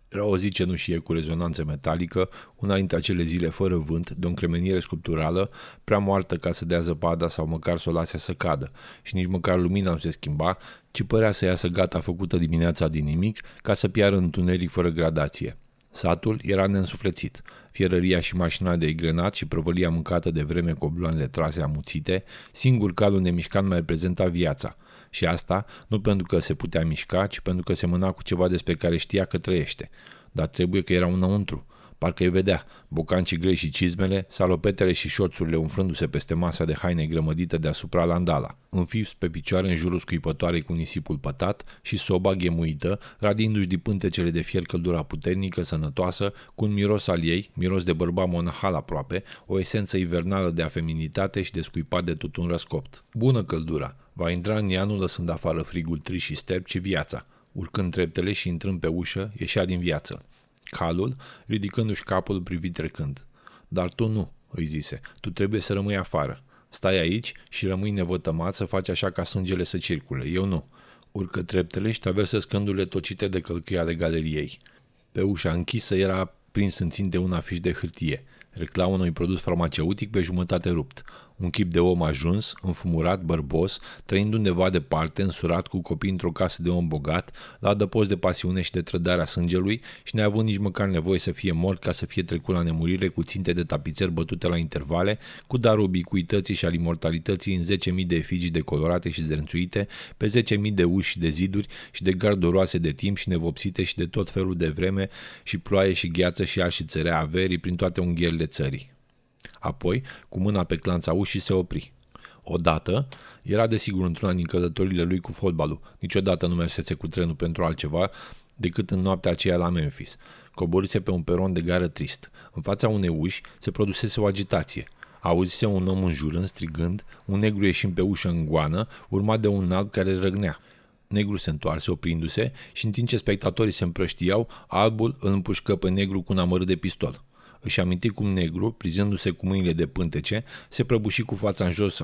Era o zi cenușie cu rezonanță metalică, una dintre acele zile fără vânt, de o încremenire sculpturală, prea moartă ca să dea zăpada sau măcar să o lase să cadă, și nici măcar lumina nu se schimba, ci părea să iasă gata făcută dimineața din nimic, ca să piară în tuneric fără gradație. Satul era neînsuflețit. Fierăria și mașina de egrenat și prăvălia mâncată de vreme cu obloanele trase amuțite, singur calul nemișcat mai reprezenta viața – și asta nu pentru că se putea mișca, ci pentru că semăna cu ceva despre care știa că trăiește. Dar trebuie că era înăuntru. Parcă îi vedea, bocancii grei și cizmele, salopetele și șorțurile umflându-se peste masa de haine grămădită deasupra landala, înfips pe picioare în jurul scuipătoarei cu nisipul pătat și soba ghemuită, radindu-și din pântecele de fier căldura puternică, sănătoasă, cu un miros al ei, miros de bărbat monahal aproape, o esență invernală de afeminitate și de scuipat de tutun răscopt. Bună căldura! Va intra în ea nu lăsând afară frigul tri și sterb, ci viața. Urcând treptele și intrând pe ușă, ieșea din viață. Calul, ridicându-și capul privit trecând. Dar tu nu, îi zise, tu trebuie să rămâi afară. Stai aici și rămâi nevătămat să faci așa ca sângele să circule. Eu nu. Urcă treptele și traversă scândurile tocite de călcâi ale galeriei. Pe ușa închisă era prins în de un afiș de hârtie. Reclamă unui produs farmaceutic pe jumătate rupt un chip de om ajuns, înfumurat, bărbos, trăind undeva departe, însurat cu copii într-o casă de om bogat, la adăpost de pasiune și de trădarea sângelui și neavând nici măcar nevoie să fie mort ca să fie trecut la nemurire cu ținte de tapițări bătute la intervale, cu darul ubicuității și al imortalității în 10.000 de efigii decolorate și zdrențuite, pe 10.000 de uși și de ziduri și de gardoroase de timp și nevopsite și de tot felul de vreme și ploaie și gheață și ar și țărea averii prin toate unghierile țării. Apoi, cu mâna pe clanța ușii, se opri. Odată, era desigur într-una din călătorile lui cu fotbalul. Niciodată nu mersese cu trenul pentru altceva decât în noaptea aceea la Memphis. Coborise pe un peron de gară trist. În fața unei uși se produsese o agitație. Auzise un om înjurând, strigând, un negru ieșind pe ușă în goană, urmat de un alb care răgnea. Negru se întoarse, oprindu-se, și în timp ce spectatorii se împrăștiau, albul îl împușcă pe negru cu un amăr de pistol. Își aminti cum negru, prizându-se cu mâinile de pântece, se prăbuși cu fața în jos,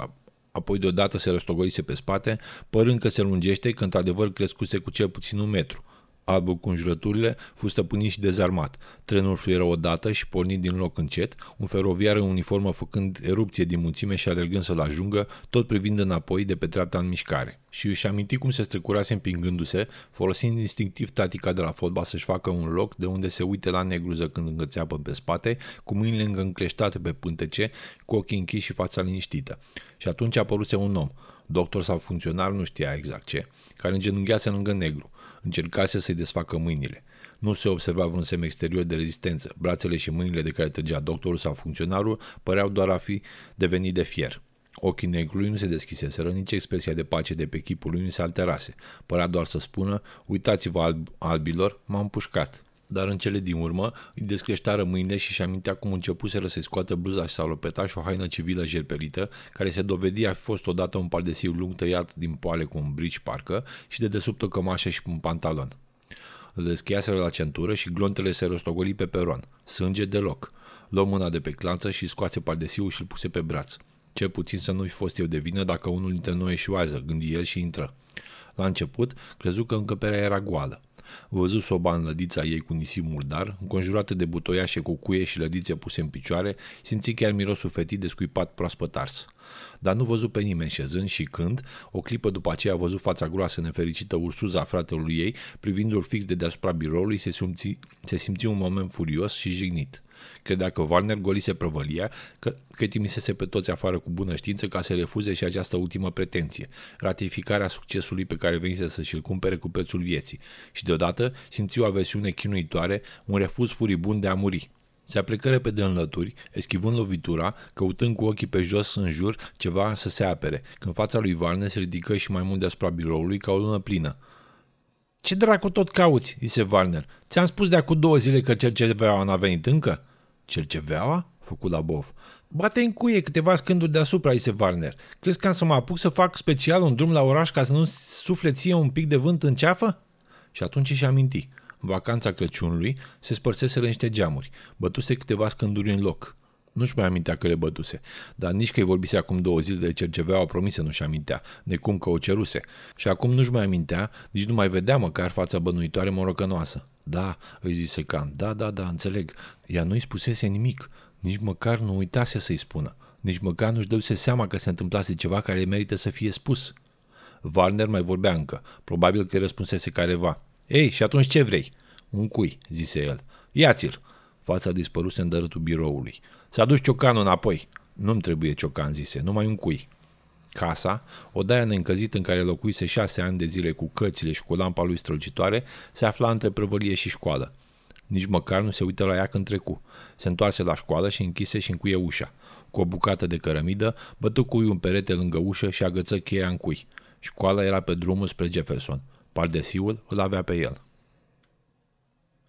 apoi deodată se răstogolise pe spate, părând că se lungește, că într-adevăr crescuse cu cel puțin un metru. Albul cu înjurăturile fu stăpânit și dezarmat. Trenul fluieră odată și porni din loc încet, un feroviar în uniformă făcând erupție din mulțime și alergând să-l ajungă, tot privind înapoi de pe treapta în mișcare. Și își aminti cum se strecurase împingându-se, folosind instinctiv tatica de la fotbal să-și facă un loc de unde se uite la negru zăcând îngățeapă pe spate, cu mâinile încă încleștate pe pântece, cu ochii închiși și fața liniștită. Și atunci a apăruse un om, doctor sau funcționar, nu știa exact ce, care îngenunchease lângă negru. Încercase să-i desfacă mâinile. Nu se observa vreun semn exterior de rezistență. Brațele și mâinile de care trăgea doctorul sau funcționarul păreau doar a fi devenit de fier. Ochii negrului nu se deschiseseră, nici expresia de pace de pe chipul lui nu se alterase. Părea doar să spună, uitați-vă alb- albilor, m-am pușcat. Dar în cele din urmă îi descreștară mâinile și-și amintea cum începuseră să-i scoată bluza și salopeta și o haină civilă jerpelită, care se dovedia a fi fost odată un pardesiu lung tăiat din poale cu un brici parcă și de desubt o cămașă și un pantalon. Îl deschiaseră la centură și glontele se rostogoli pe peron. Sânge deloc. Luă mâna de pe clanță și scoase pardesiul și îl puse pe braț. Cel puțin să nu-i fost eu de vină dacă unul dintre noi eșuează, gândi el și intră. La început, crezu că încăperea era goală. Văzut soba în lădița ei cu nisip murdar, înconjurată de butoiașe cu cuie și lădițe puse în picioare, simți chiar mirosul fetit de scuipat proaspăt ars. Dar nu văzut pe nimeni șezând și când, o clipă după aceea a văzut fața groasă nefericită ursuza fratelui ei, privindu-l fix de deasupra biroului, se simți, se simți un moment furios și jignit. Credea că Warner golise prăvălia, că, că trimisese pe toți afară cu bună știință ca să refuze și această ultimă pretenție, ratificarea succesului pe care venise să și-l cumpere cu prețul vieții. Și deodată simți o aversiune chinuitoare, un refuz furibund de a muri. Se aplecă repede în lături, eschivând lovitura, căutând cu ochii pe jos în jur ceva să se apere, când fața lui Varne se ridică și mai mult deasupra biroului ca o lună plină. Ce dracu tot cauți?" zise Warner. Ți-am spus de acum două zile că cerceveaua n-a venit încă?" Cerceveaua?" făcut la Bov. Bate în cuie câteva scânduri deasupra, zise Warner. Crezi că am să mă apuc să fac special un drum la oraș ca să nu sufle ție un pic de vânt în ceafă? Și atunci și aminti. În vacanța Crăciunului se spărseseră niște geamuri. Bătuse câteva scânduri în loc. Nu-și mai amintea că le bătuse, dar nici că îi vorbise acum două zile de cercevea o promisă nu-și amintea, cum că o ceruse. Și acum nu-și mai amintea, nici nu mai vedea măcar fața bănuitoare morocănoasă. Da, îi zise Can, da, da, da, înțeleg. Ea nu-i spusese nimic, nici măcar nu uitase să-i spună. Nici măcar nu-și dăuse seama că se întâmplase ceva care merită să fie spus. Warner mai vorbea încă, probabil că răspunsese careva. Ei, și atunci ce vrei? Un cui, zise el. Ia-ți-l. Fața dispăruse în dărâtul biroului. S-a dus ciocanul înapoi. Nu-mi trebuie ciocan, zise, numai un cui. Casa, odaia neîncăzită în care locuise șase ani de zile cu cărțile și cu lampa lui strălucitoare, se afla între prăvălie și școală. Nici măcar nu se uită la ea când trecu. Se întoarse la școală și închise și încuie ușa. Cu o bucată de cărămidă, bătu cui un perete lângă ușă și agăță cheia în cui. Școala era pe drumul spre Jefferson. Pardesiul îl avea pe el.